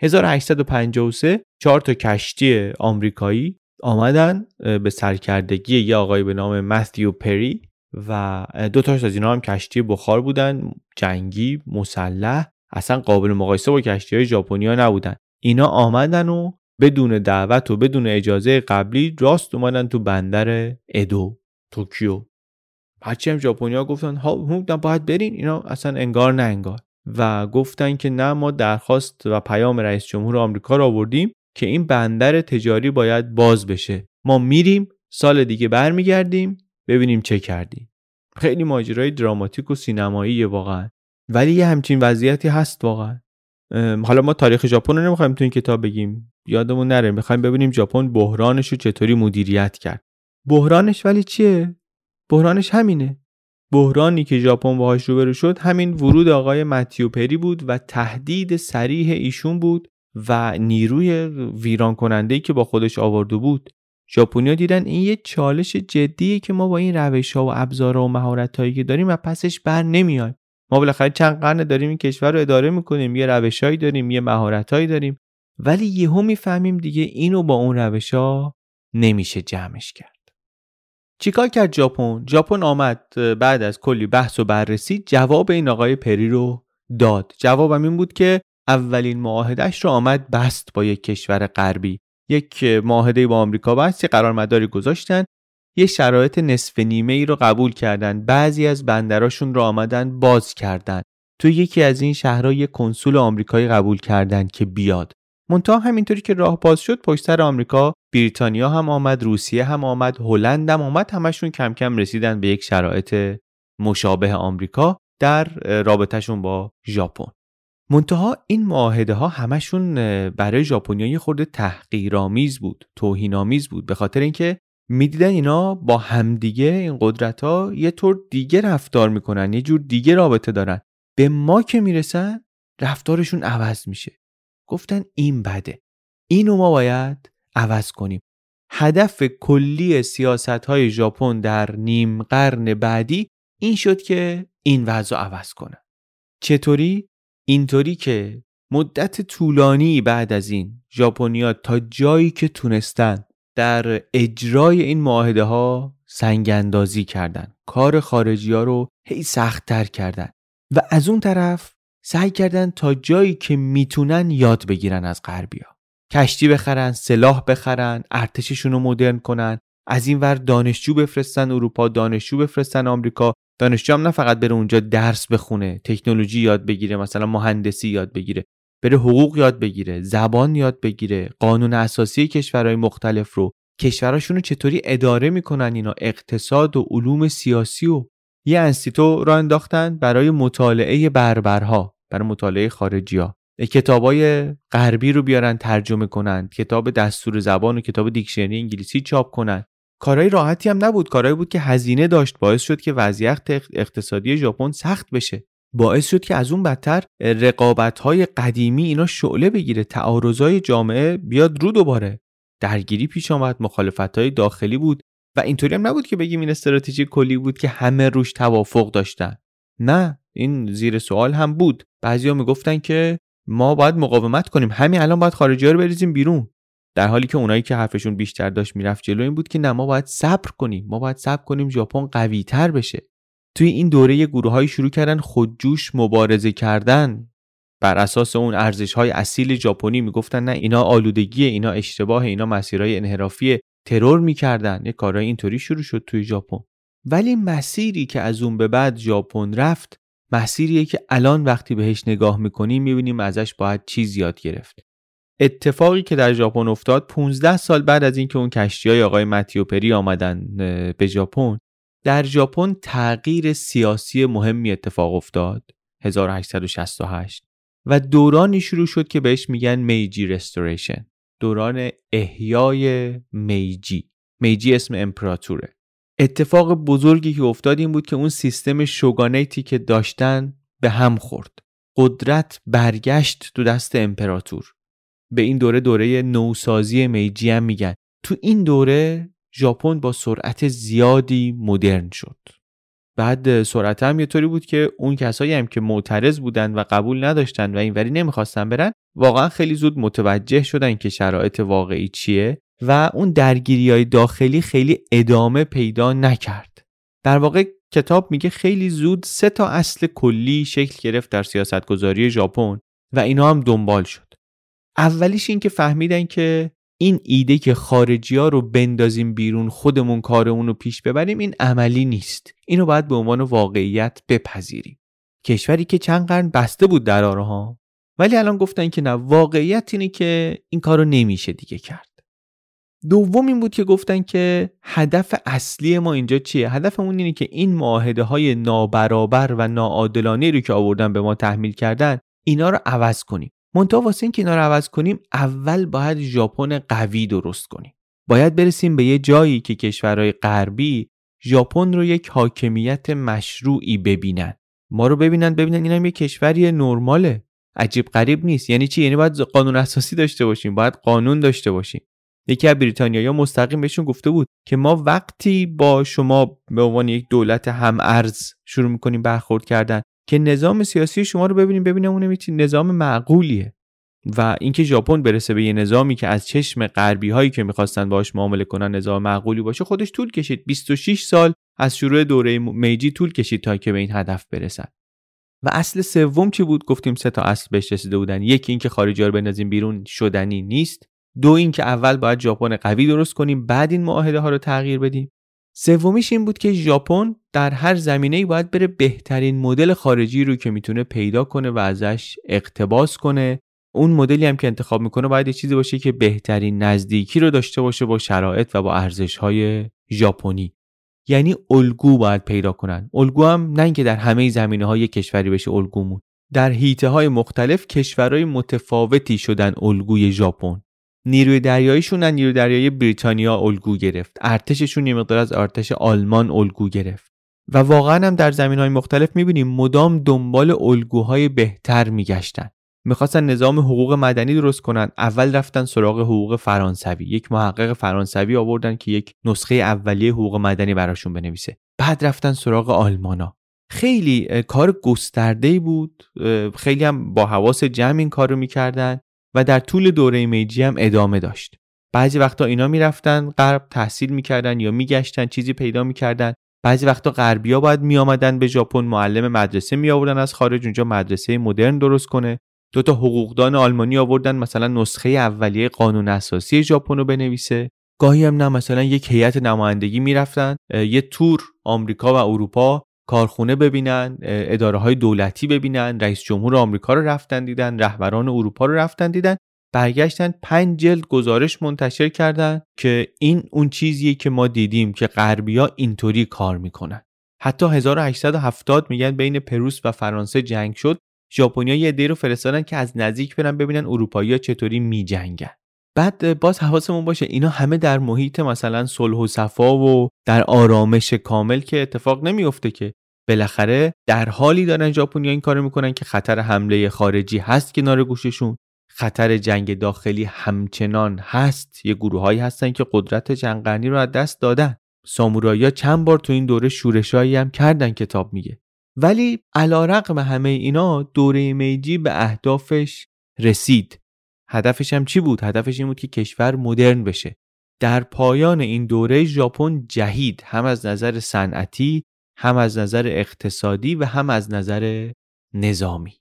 1853 چهار تا کشتی آمریکایی آمدن به سرکردگی یه آقای به نام متیو پری و دو تاش از اینا هم کشتی بخار بودن جنگی مسلح اصلا قابل مقایسه با کشتی های ژاپنیا نبودن. اینا آمدن و بدون دعوت و بدون اجازه قبلی راست اومدن تو بندر ادو توکیو. هرچی هم ژاپنیا گفتن ها باید برین. اینا اصلا انگار نه انگار. و گفتن که نه ما درخواست و پیام رئیس جمهور آمریکا رو آوردیم که این بندر تجاری باید باز بشه. ما میریم سال دیگه برمیگردیم ببینیم چه کردیم. خیلی ماجرای دراماتیک و سینمایی واقعا. ولی یه همچین وضعیتی هست واقعا. حالا ما تاریخ ژاپن رو نمی‌خوایم تو این کتاب بگیم. یادمون نره می‌خوایم ببینیم ژاپن بحرانش رو چطوری مدیریت کرد. بحرانش ولی چیه؟ بحرانش همینه. بحرانی که ژاپن باهاش روبرو شد همین ورود آقای متیو پری بود و تهدید سریح ایشون بود و نیروی ویران کننده که با خودش آورده بود. ژاپنیا دیدن این یه چالش جدیه که ما با این روش ها و ابزارها و مهارت هایی که داریم و پسش بر نمیایم ما بالاخره چند قرن داریم این کشور رو اداره می‌کنیم یه روشهایی داریم یه مهارتهایی داریم ولی یهو می‌فهمیم دیگه اینو با اون روش ها نمیشه جمعش کرد. چیکار کرد ژاپن؟ ژاپن آمد بعد از کلی بحث و بررسی جواب این آقای پری رو داد. جوابم این بود که اولین معاهدهش رو آمد بست با یک کشور غربی. یک معاهده با آمریکا بست یه قرارمداری گذاشتن یه شرایط نصف نیمه ای رو قبول کردن. بعضی از بندراشون رو آمدن باز کردن. تو یکی از این شهرها یه کنسول آمریکایی قبول کردن که بیاد. منتها همینطوری که راه باز شد پشت سر آمریکا بریتانیا هم آمد روسیه هم آمد هلند هم آمد همشون کم کم رسیدن به یک شرایط مشابه آمریکا در رابطهشون با ژاپن. منتها این معاهده ها همشون برای ژاپنیا خورده تحقیرآمیز بود توهینآمیز بود به خاطر اینکه می‌دیدن اینا با همدیگه این قدرت ها یه طور دیگه رفتار می‌کنن یه جور دیگه رابطه دارن. به ما که می‌رسن رفتارشون عوض میشه. گفتن این بده. اینو ما باید عوض کنیم. هدف کلی سیاست های ژاپن در نیم قرن بعدی این شد که این وضع عوض کنن. چطوری؟ اینطوری که مدت طولانی بعد از این ژاپنیا تا جایی که تونستن در اجرای این معاهده ها سنگ اندازی کردن. کار خارجی ها رو هی سختتر کردن. و از اون طرف سعی کردن تا جایی که می‌تونن یاد بگیرن از غربیا. کشتی بخرن سلاح بخرن ارتششون رو مدرن کنن از این ور دانشجو بفرستن اروپا دانشجو بفرستن آمریکا. دانشجو هم نه فقط بره اونجا درس بخونه تکنولوژی یاد بگیره مثلا مهندسی یاد بگیره بره حقوق یاد بگیره زبان یاد بگیره قانون اساسی کشورهای مختلف رو. کشوراشون چطوری اداره می‌کنن اینا؟ اقتصاد و علوم سیاسی و یه انستیتو را انداختن برای مطالعه بربرها. برای مطالعه خارجی ها کتابای غربی رو بیارن ترجمه کنن. کتاب دستور زبان و کتاب دیکشنری انگلیسی چاپ کنن. کارهای راحتی هم نبود. کارهایی بود که هزینه داشت. باعث شد که وضعیت اقتصادی ژاپن سخت بشه. باعث شد که از اون بدتر رقابت های قدیمی اینا شعله بگیره. تعارضای جامعه بیاد رو دوباره. درگیری پیش آمد. مخالفت های داخلی بود. و اینطوری هم نبود که بگیم این استراتژی کلی بود که همه روش توافق داشتن. نه این زیر سوال هم بود. بعضیا می‌گفتن که ما باید مقاومت کنیم. همین الان باید خارجی رو بریزیم بیرون. در حالی که اونایی که حرفشون بیشتر داشت می‌رفت جلو این بود که نه ما باید صبر کنیم. ما باید صبر کنیم ژاپن قوی تر بشه. توی این دوره گروه شروع کردن خودجوش مبارزه کردن. بر اساس اون ارزش های اصیل ژاپنی می‌گفتن نه اینا آلودگی اینا اشتباه اینا مسیرهای انحرافی ترور می‌کردن. یه کارهای اینطوری شروع شد توی ژاپن. ولی مسیری که از اون به بعد ژاپن رفت مسیریه که الان وقتی بهش نگاه می‌کنیم می‌بینیم ازش باید چیز یاد گرفت. اتفاقی که در ژاپن افتاد 15 سال بعد از اینکه اون کشتی های آقای متیوپری آمدن به ژاپن در ژاپن تغییر سیاسی مهمی اتفاق افتاد 1868 و دورانی شروع شد که بهش میگن میجی رستوریشن دوران احیای میجی. میجی اسم امپراتوره. اتفاق بزرگی که افتاد این بود که اون سیستم شوگانیتی که داشتن به هم خورد. قدرت برگشت تو دست امپراتور. به این دوره دوره نوسازی میجی هم میگن. تو این دوره ژاپن با سرعت زیادی مدرن شد. بعد سرعت هم یه طوری بود که اون کسایی هم که معترض بودن و قبول نداشتن و اینوری نمی‌خواستن برن واقعا خیلی زود متوجه شدن که شرایط واقعی چیه. و اون درگیری های داخلی خیلی ادامه پیدا نکرد. در واقع کتاب میگه خیلی زود سه تا اصل کلی شکل گرفت در سیاستگذاری ژاپن و اینا هم دنبال شد. اولیش این که فهمیدن که این ایده که خارجی ها رو بندازیم بیرون خودمون کارمون رو پیش ببریم این عملی نیست. اینو باید به عنوان واقعیت بپذیریم. کشوری که چند قرن بسته بود در ها ولی الان گفتن که نه واقعیت اینه که این کار رو نمیشه دیگه کرد. دوم این بود که گفتن که هدف اصلی ما اینجا چیه؟ هدفمون اینه که این معاهده های نابرابر و ناعادلانه رو که آوردن به ما تحمیل کردن اینا رو عوض کنیم. منتها واسه اینکه اینا رو عوض کنیم اول باید ژاپن قوی درست کنیم. باید برسیم به یه جایی که کشورهای غربی ژاپن رو یک حاکمیت مشروعی ببینن. ما رو ببینن ببینن اینم یه کشوری نرماله. عجیب غریب نیست. یعنی چی؟ یعنی باید قانون اساسی داشته باشیم باید قانون داشته باشیم. یکی از بریتانیایی مستقیم بهشون گفته بود که ما وقتی با شما به عنوان یک دولت هم ارز شروع می‌کنیم برخورد کردن که نظام سیاسی شما رو ببینیم ببینیم اون نظام معقولیه. و اینکه ژاپن برسه به یه نظامی که از چشم غربی هایی که می‌خواستن باش معامله کنن نظام معقولی باشه خودش طول کشید. 26 سال از شروع دوره میجی طول کشید تا که به این هدف برسن. و اصل سوم چی بود؟ گفتیم سه تا اصل بهش رسیده بودن. یکی اینکه خارجی رو بندازیم بیرون شدنی نیست. دو اینکه اول باید ژاپن قوی درست کنیم بعد این معاهده ها رو تغییر بدیم. سومیش این بود که ژاپن در هر زمینه‌ای باید بره بهترین مدل خارجی رو که می‌تونه پیدا کنه و ازش اقتباس کنه. اون مدلی هم که انتخاب می‌کنه باید یه چیزی باشه که بهترین نزدیکی رو داشته باشه با شرایط و با ارزش‌های ژاپنی. یعنی الگو باید پیدا کنن. الگو هم نه اینکه در همه زمینه های کشوری بشه الگومون در حیطه های مختلف کشورهای متفاوتی شدن الگوی ژاپن. نیروی دریاییشون از نیروی دریایی بریتانیا الگو گرفت. ارتششون یه مقدار از ارتش آلمان الگو گرفت. و واقعا هم در زمین های مختلف می‌بینیم مدام دنبال الگوهای بهتر میگشتن. می‌خواستن نظام حقوق مدنی درست کنن. اول رفتن سراغ حقوق فرانسوی. یک محقق فرانسوی آوردن که یک نسخه اولیه حقوق مدنی براشون بنویسه. بعد رفتن سراغ آلمانا. خیلی کار گسترده بود. خیلی هم با حواس جمع این کارو می‌کردن. و در طول دوره میجی هم ادامه داشت. بعضی وقتا اینا می‌رفتن غرب تحصیل می‌کردن یا میگشتن چیزی پیدا می‌کردن. بعضی وقتا غربیا باید میآمدن به ژاپن معلم مدرسه می آوردن از خارج اونجا مدرسه مدرن درست کنه. دو تا حقوقدان آلمانی آوردن مثلا نسخه اولیه قانون اساسی ژاپن رو بنویسه. گاهی هم نه مثلا یک هیئت نمایندگی می‌رفتن یه تور آمریکا و اروپا کارخونه ببینن اداره های دولتی ببینن رئیس جمهور آمریکا رو رفتن دیدن رهبران اروپا رو رفتن دیدن. برگشتن پنج جلد گزارش منتشر کردن که این اون چیزیه که ما دیدیم که غربیا اینطوری کار می‌کنن. حتی 1870 میگن بین پروس و فرانسه جنگ شد. ژاپنیا یه عده رو فرستادن که از نزدیک برن ببینن اروپایی‌ها چطوری میجنگن. بعد باز حواسمون باشه اینا همه در محیط مثلا صلح و صفا و در آرامش کامل که اتفاق نمیفته که. بالاخره در حالی دارن ژاپنیا این کارو می‌کنن که خطر حمله خارجی هست کنار گوششون. خطر جنگ داخلی همچنان هست. یه گروههایی هستن که قدرت جنگانی رو از دست دادن. سامورایی چند بار تو این دوره شورشایی هم کردن کتاب میگه. ولی علا رقم همه اینا دوره میجی به اهدافش رسید. هدفش هم چی بود؟ هدفش این بود که کشور مدرن بشه. در پایان این دوره ژاپن جهید هم از نظر صنعتی هم از نظر اقتصادی و هم از نظر نظامی.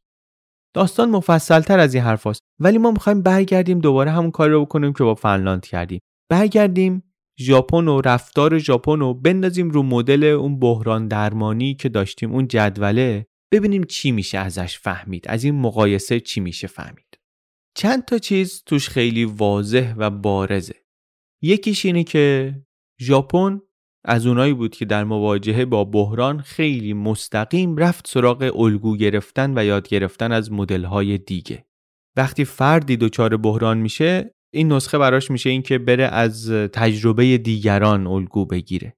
داستان مفصلتر از این حرف هست. ولی ما می‌خوایم برگردیم دوباره همون کاری رو بکنیم که با فنلاند کردیم. برگردیم ژاپن و رفتار ژاپن رو بندازیم رو مدل اون بحران درمانی که داشتیم اون جدوله. ببینیم چی میشه ازش فهمید از این مقایسه چی میشه فهمید. چند تا چیز توش خیلی واضح و بارزه. یکیش اینه که ژاپن از اونایی بود که در مواجهه با بحران خیلی مستقیم رفت سراغ الگو گرفتن و یاد گرفتن از مدل‌های دیگه. وقتی فردی دچار بحران میشه این نسخه براش میشه اینکه بره از تجربه دیگران الگو بگیره.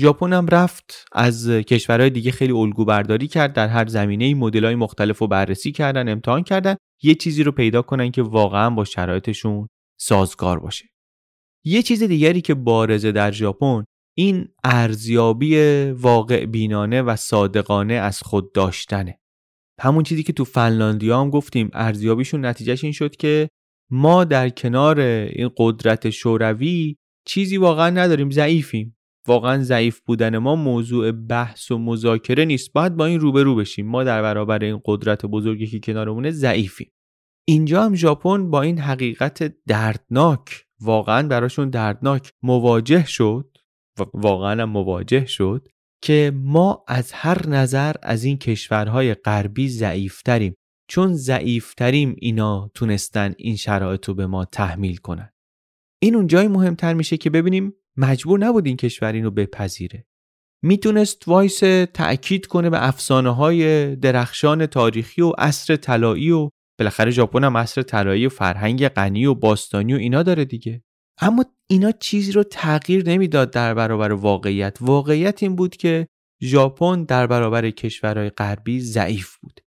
ژاپن هم رفت از کشورهای دیگه خیلی الگو برداری کرد در هر زمینه های مختلف رو بررسی کردن امتحان کردن یه چیزی رو پیدا کنن که واقعا با شرایطشون سازگار باشه. یه چیز دیگری که بارزه در ژاپن این ارزیابی واقع بینانه و صادقانه از خود داشتنه. همون چیزی که تو فنلاندیا هم گفتیم ارزیابیشون نتیجهش این شد که ما در کنار این قدرت شوروی چیزی واقعا نداریم ضعیفیم. واقعا ضعیف بودن ما موضوع بحث و مذاکره نیست. باید با این روبرو بشیم. ما در برابر این قدرت بزرگی که کنارمونه ضعیفیم. اینجا هم ژاپن با این حقیقت دردناک واقعا براشون دردناک مواجه شد واقعا مواجه شد که ما از هر نظر از این کشورهای غربی ضعیفتریم. چون ضعیفتریم اینا تونستن این شرایط رو به ما تحمیل کنن. این اون جای مهمتر میشه که ببینیم مجبور نبود این کشور اینو بپذیره. می‌تونست وایس تأکید کنه به افسانه های درخشان تاریخی و عصر طلایی و بالاخره ژاپن هم عصر طلایی و فرهنگ غنی و باستانی و اینا داره دیگه. اما اینا چیزی رو تغییر نمی‌داد در برابر واقعیت. واقعیت این بود که ژاپن در برابر کشورهای غربی ضعیف بود.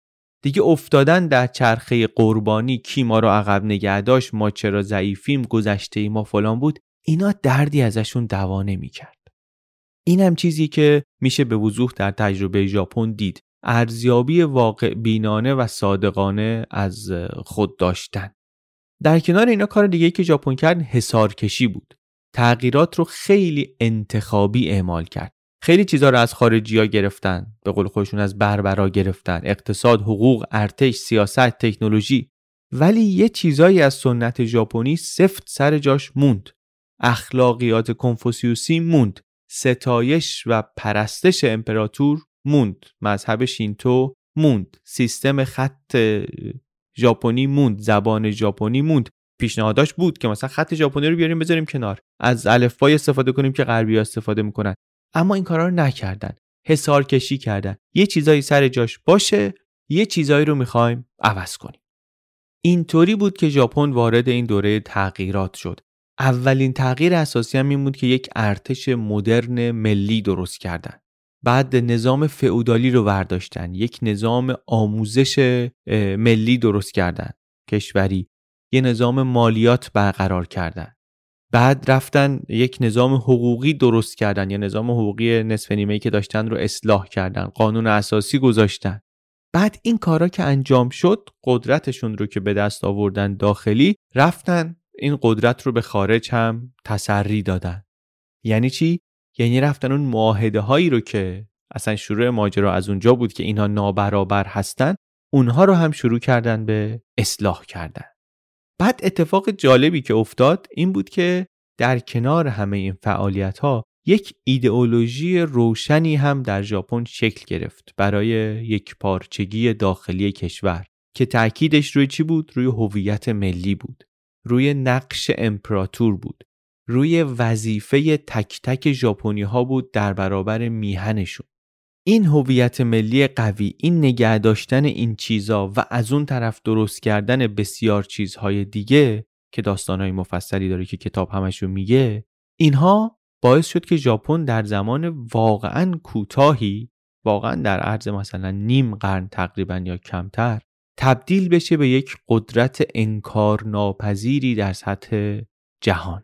دیگه افتادن در چرخه قربانی کی ما رو عقب نگه داشت ما چرا ضعیفیم گذشته ما فلان بود. اینا دردی ازشون دوا نمی‌کرد. این هم چیزی که میشه به وضوح در تجربه ژاپن دید. ارزیابی واقع بینانه و صادقانه از خود داشتن. در کنار اینا کار دیگه که ژاپن کرد حسارکشی بود. تغییرات رو خیلی انتخابی اعمال کرد. خیلی چیزها رو از خارجی ها گرفتن به قول خودشون از بربرا گرفتن. اقتصاد حقوق ارتش سیاست تکنولوژی. ولی یه چیزایی از سنت ژاپنی سفت سر جاش موند. اخلاقیات کنفوسیوسی موند. ستایش و پرستش امپراتور موند. مذهب شینتو موند. سیستم خط ژاپنی موند. زبان ژاپنی موند. پیشنهاداش بود که مثلا خط ژاپنی رو بیاریم بذاریم کنار. از الفبای استفاده کنیم که غربی استفاده می‌کنن. اما این کارا رو نکردن. حسار کشی کردن. یه چیزایی سر جاش باشه. یه چیزایی رو می‌خوایم عوض کنیم. اینطوری بود که ژاپن وارد این دوره تغییرات شد. اولین تغییر اساسی هم این بود که یک ارتش مدرن ملی درست کردن. بعد نظام فئودالی رو برداشتن یک نظام آموزش ملی درست کردن کشوری. یه نظام مالیات برقرار کردن. بعد رفتن یک نظام حقوقی درست کردن. یا نظام حقوقی نصف نیمه که داشتن رو اصلاح کردن. قانون اساسی گذاشتن. بعد این کارا که انجام شد قدرتشون رو که به دست آوردن داخلی رفتن این قدرت رو به خارج هم تسری دادن یعنی چی یعنی رفتن اون معاهده هایی رو که اصلا شروع ماجرا از اونجا بود که اینها نابرابر هستن اونها رو هم شروع کردن به اصلاح کردن بعد اتفاق جالبی که افتاد این بود که در کنار همه این فعالیت ها یک ایدئولوژی روشنی هم در ژاپن شکل گرفت برای یک پارچگی داخلی کشور که تأکیدش روی چی بود؟ روی هویت ملی بود. روی نقش امپراتور بود. روی وظیفه تک تک ژاپنی ها بود در برابر میهنشون. این هویت ملی قوی این نگه داشتن این چیزا و از اون طرف درست کردن بسیار چیزهای دیگه که داستانهای مفصلی داره که کتاب همشون میگه اینها باعث شد که ژاپن در زمان واقعا کوتاهی واقعا در عرض مثلا نیم قرن تقریبا یا کمتر تبدیل بشه به یک قدرت انکار ناپذیری در سطح جهان.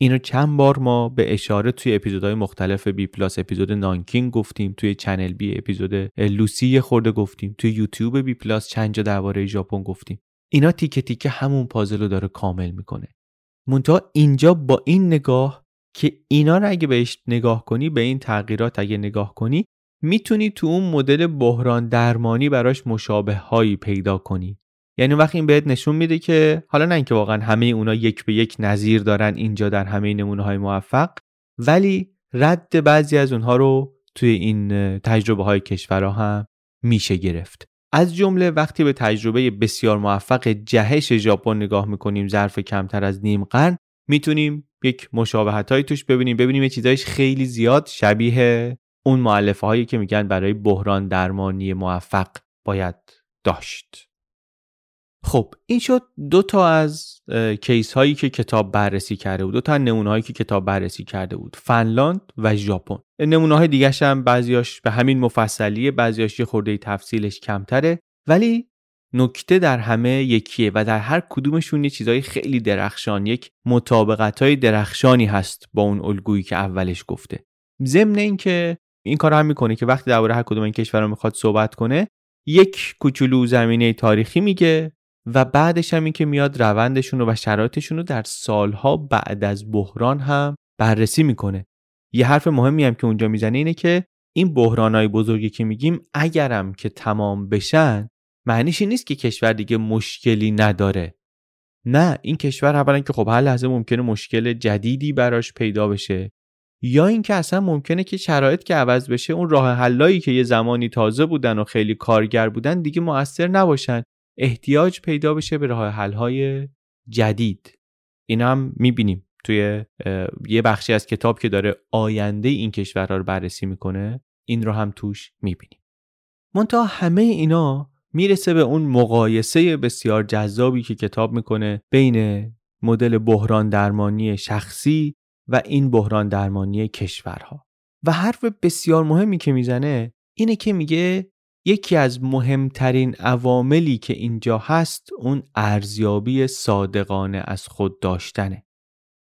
اینو چند بار ما به اشاره توی اپیزودهای مختلف بی پلاس اپیزود نانکینگ گفتیم توی چنل بی اپیزود لوسی خورده گفتیم توی یوتیوب بی پلاس چند جا درباره ژاپن گفتیم. اینا تیکه تیکه همون پازل رو داره کامل می‌کنه. منتها اینجا با این نگاه که اینا رو اگه بهش نگاه کنی به این تغییرات اگه نگاه کنی می‌تونی تو اون مدل بحران درمانی براش مشابه هایی پیدا کنی. یعنی وقتی این بهت نشون میده که حالا نه اینکه واقعا همه اونا یک به یک نظیر دارن اینجا در همه نمونه های موفق ولی رد بعضی از اونها رو توی این تجربه های کشورها هم میشه گرفت. از جمله وقتی به تجربه بسیار موفق جهش ژاپن نگاه می‌کنیم ظرف کمتر از نیم قرن می‌تونیم یک مشابهت توش ببینیم. ببینیم یه چیزایش خیلی زیاد شبیه اون معلفه هایی که میگن برای بحران درمانی موفق باید داشت. خب این شد دو تا از کیس هایی که کتاب بررسی کرده بود. دو تا نمونه هایی که کتاب بررسی کرده بود. فنلاند و ژاپن. نمونه های دیگه هم بعضیاش به همین مفصلیه بعضیاش یه خورده تفصیلش کمتره. ولی نکته در همه یکیه و در هر کدومشون یه چیزای خیلی درخشان یک مطابقت های درخشانی هست با اون الگویی که اولش گفته. ضمن اینکه این کار هم می‌کنه که وقتی درباره هر کدوم این کشور می‌خواد صحبت کنه یک کوچولو زمینه تاریخی میگه و بعدش هم این که میاد روندشون رو و شرایطشون رو در سالها بعد از بحران هم بررسی می‌کنه. یه حرف مهمی هم که اونجا می‌زنه اینه که این بحرانهای بزرگی که میگیم اگرم که تمام بشن معنیش این نیست که کشور دیگه مشکلی نداره. نه این کشور اولا که خب هر لحظه ممکنه مشکل جدیدی براش پیدا بشه. یا اینکه اصلا ممکنه که شرایط که عوض بشه اون راه حلایی که یه زمانی تازه بودن و خیلی کارگر بودن دیگه موثر نباشن. احتیاج پیدا بشه به راه حل‌های جدید. اینا هم می‌بینیم. توی یه بخشی از کتاب که داره آینده این کشورها رو بررسی می‌کنه این رو هم توش می‌بینیم. منتها همه اینا می‌رسه به اون مقایسه بسیار جذابی که کتاب می‌کنه بین مدل بحران درمانی شخصی و این بحران درمانی کشورها. و حرف بسیار مهمی که می‌زنه اینه که میگه یکی از مهمترین عواملی که اینجا هست اون ارزیابی صادقانه از خود داشتنه.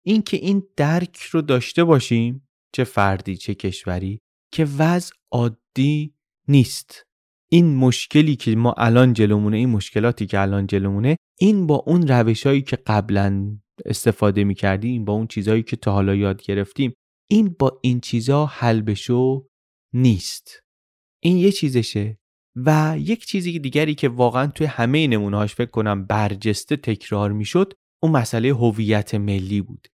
اینکه این درک رو داشته باشیم چه فردی چه کشوری که وضع عادی نیست. این مشکلی که ما الان جلومونه این مشکلاتی که الان جلومونه این با اون روشهایی که قبلا استفاده می کردیم با اون چیزهایی که تا حالا یاد گرفتیم این با این چیزها حل بشو نیست. این یه چیزشه و یک چیزی دیگری که واقعا توی همه نمونهاش فکر کنم برجسته تکرار می‌شد اون مسئله هویت ملی بود.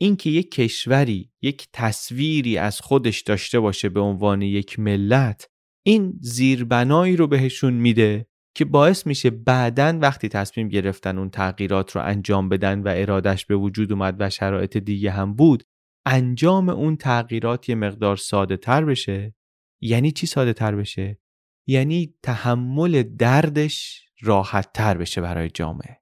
اینکه یک کشوری یک تصویری از خودش داشته باشه به عنوان یک ملت این زیربنایی رو بهشون میده که باعث میشه بعدا وقتی تصمیم گرفتن اون تغییرات رو انجام بدن و ارادش به وجود اومد و شرایط دیگه هم بود انجام اون تغییرات یه مقدار ساده تر بشه؟ یعنی چی ساده تر بشه؟ یعنی تحمل دردش راحت تر بشه برای جامعه.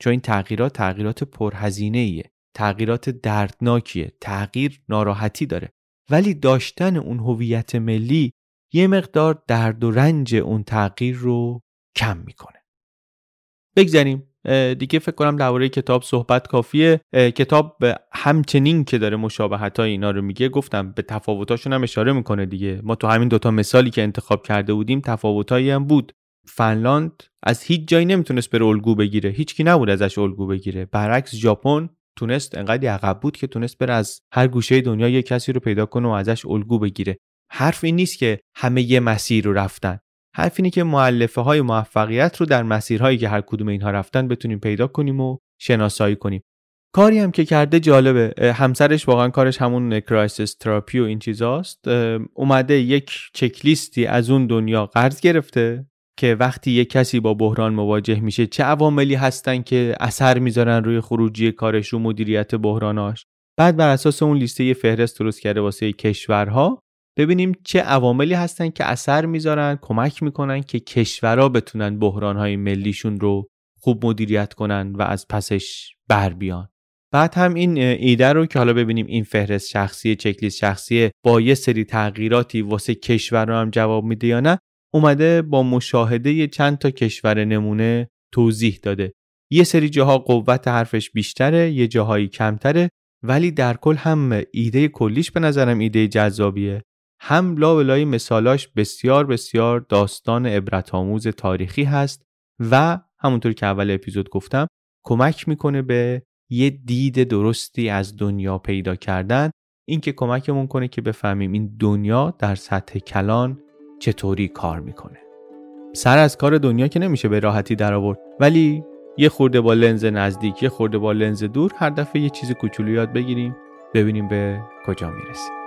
چون این تغییرات تغییرات پرهزینه ایه تغییرات دردناکیه تغییر ناراحتی داره. ولی داشتن اون هویت ملی یه مقدار درد و رنج اون تغییر رو کم می‌کنه. بگذاریم دیگه فکر کنم درباره کتاب صحبت کافیه. کتاب همچنین که داره مشابهت های اینا رو میگه گفتم به تفاوتاشون هم اشاره می‌کنه دیگه. ما تو همین دوتا مثالی که انتخاب کرده بودیم تفاوتایی هم بود. فنلاند از هیچ جایی نمی‌تونست بره الگو بگیره. هیچکی نبود ازش الگو بگیره. برعکس ژاپن تونست انقدر عقب بود که تونست بره از هر گوشه دنیا یه کسی رو پیدا کنه و ازش الگو بگیره. حرف این نیست که همه یه مسیر رو رفتن. حرف اینه که مؤلفه های موفقیت رو در مسیرهایی که هر کدوم اینها رفتن بتونیم پیدا کنیم و شناسایی کنیم. کاری هم که کرده جالبه. همسرش واقعا کارش همون crisis therapy و این چیزاست. اومده یک چکلیستی از اون دنیا قرض گرفته که وقتی یک کسی با بحران مواجه میشه چه عواملی هستن که اثر می‌ذارن روی خروجی کارش رو مدیریت بحراناش؟ بعد بر اساس اون لیسته یه فهرست درست کرده واسه کشورها. ببینیم چه عواملی هستن که اثر می‌ذارن کمک می‌کنن که کشورها بتونن بحرانهای ملیشون رو خوب مدیریت کنن و از پسش بر بیان. بعد هم این ایده رو که حالا ببینیم این فهرست شخصی چکلیست شخصی با یه سری تغییراتی واسه کشور رو هم جواب میده یا نه اومده با مشاهده چند تا کشور نمونه توضیح داده. یه سری جاها قوت حرفش بیشتره یه جاهایی کمتره ولی در کل هم ایده کلیش به نظرم ایده جذابیه. هم لابلای مثالاش بسیار بسیار داستان عبرت آموز تاریخی هست و همونطور که اول اپیزود گفتم کمک می‌کنه به یه دید درستی از دنیا پیدا کردن. این که کمکمون کنه که بفهمیم این دنیا در سطح کلان چطوری کار می‌کنه. سر از کار دنیا که نمیشه به راحتی در آورد ولی یه خورده با لنز نزدیک یه خورده با لنز دور هر دفعه یه چیز کوچولو یاد بگیریم ببینیم به کجا می‌رسیم.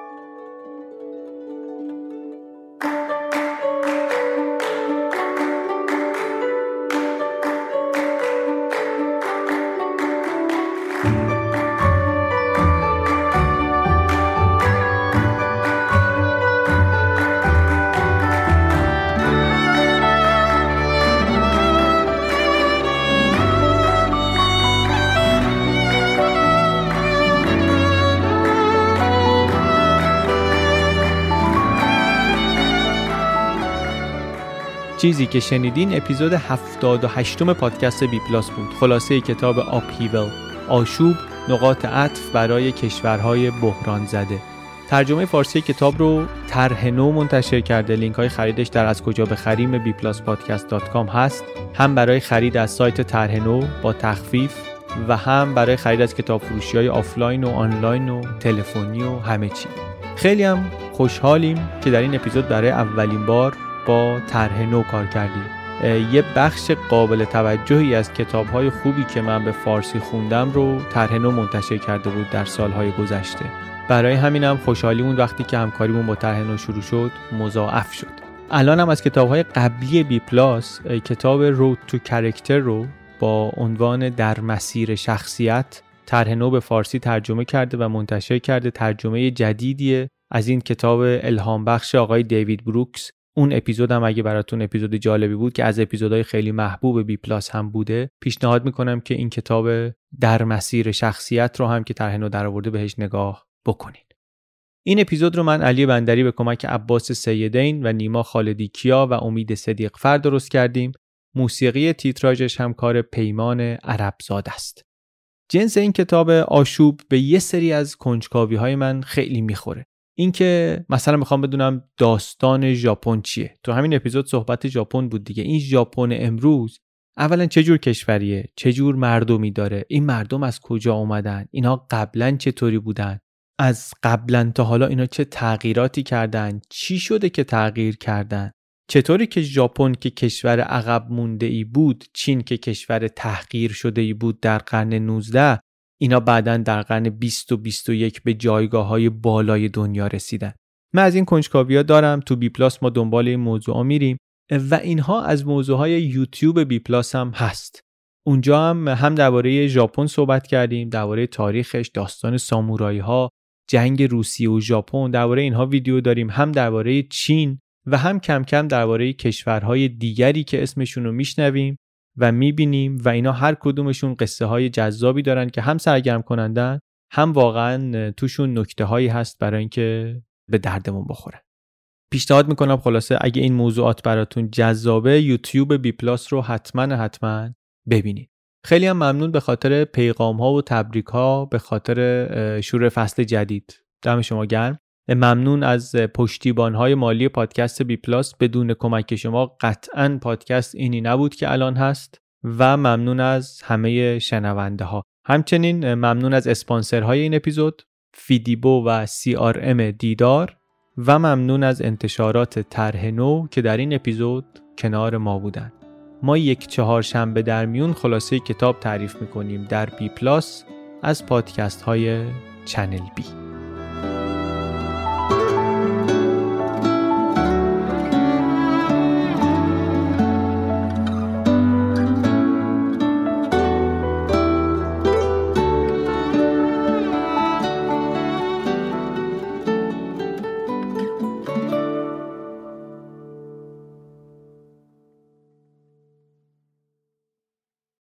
چیزی که شنیدین اپیزود 78 پادکست بی پلاس بود. خلاصه کتاب Upheaval آشوب نقاط عطف برای کشورهای بحران زده. ترجمه فارسی کتاب رو طرح نو منتشر کرده. لینک های خریدش در از کجا بخریم بی پلاس پادکست dot com هست. هم برای خرید از سایت طرح نو با تخفیف و هم برای خرید از کتاب فروشی های آفلاین و آنلاین و تلفنی و همه چی. خیلی هم خوشحالیم که در این اپیزود برای اولین بار با طرح نو کار کردیم. یه بخش قابل توجهی از کتابهای خوبی که من به فارسی خوندم رو طرح نو منتشر کرده بود در سالهای گذشته. برای همینم خوشحالیمون وقتی که همکاریمون با طرح نو شروع شد مضاعف شد. الان هم از کتابهای قبلی بی پلاس کتاب رود تو کرکتر رو با عنوان در مسیر شخصیت طرح نو به فارسی ترجمه کرده و منتشر کرده. ترجمه جدیدیه. از این کتاب الهام بخش آقای دیوید بروکس اون اپیزود هم اگه براتون اپیزود جالبی بود که از اپیزودهای خیلی محبوب بی پلاس هم بوده پیشنهاد می‌کنم که این کتاب در مسیر شخصیت رو هم که طرح نو درآورده بهش نگاه بکنید این اپیزود رو من علی بندری به کمک عباس سیدین و نیما خالدی کیا و امید صدیق فر درست کردیم. موسیقی تیتراژش هم کار پیمان عربزاد است. جنس این کتاب آشوب به یه سری از کنجکاوی های من خیلی می‌خوره. اینکه مثلا می‌خوام بدونم داستان ژاپن چیه. تو همین اپیزود صحبت ژاپن بود دیگه. این ژاپن امروز اولا چه جور کشوریه؟ چه جور مردمی داره؟ این مردم از کجا اومدن؟ اینا قبلا چطوری بودن؟ از قبلا تا حالا اینا چه تغییراتی کردن؟ چی شده که تغییر کردن؟ چطوری که ژاپن که کشور عقب مونده ای بود چین که کشور تحقیر شده ای بود در قرن 19 اینا بعدا در قرن 20 و 21 به جایگاه های بالای دنیا رسیدن. من از این کنجکاوی دارم تو بی پلاس ما دنبال این موضوع ها میریم و اینها از موضوع های یوتیوب بی پلاس هم هست. اونجا هم هم درباره ژاپن صحبت کردیم درباره تاریخش داستان سامورایی ها جنگ روسیه و ژاپن درباره اینها ویدیو داریم هم درباره چین و هم کم کم درباره کشورهای دیگری که اسمشون رو میشنویم. و می‌بینیم و اینا هر کدومشون قصه های جذابی دارن که هم سرگرم کنندن هم واقعا توشون نکته هایی هست برای اینکه به دردمون بخوره. پیشنهاد می‌کنم خلاصه اگه این موضوعات براتون جذابه یوتیوب بی پلاس رو حتما حتما ببینید. خیلی هم ممنون به خاطر پیغام ها و تبریک ها به خاطر شروع فصل جدید. دم شما گرم. ممنون از پشتیبان های مالی پادکست بی پلاس. بدون کمک شما قطعا پادکست اینی نبود که الان هست و ممنون از همه شنونده ها همچنین ممنون از اسپانسرهای این اپیزود فیدیبو و CRM دیدار و ممنون از انتشارات طرح نو که در این اپیزود کنار ما بودند. ما یک چهارشنبه در میون خلاصه کتاب تعریف می‌کنیم در بی پلاس از پادکست های چنل بی.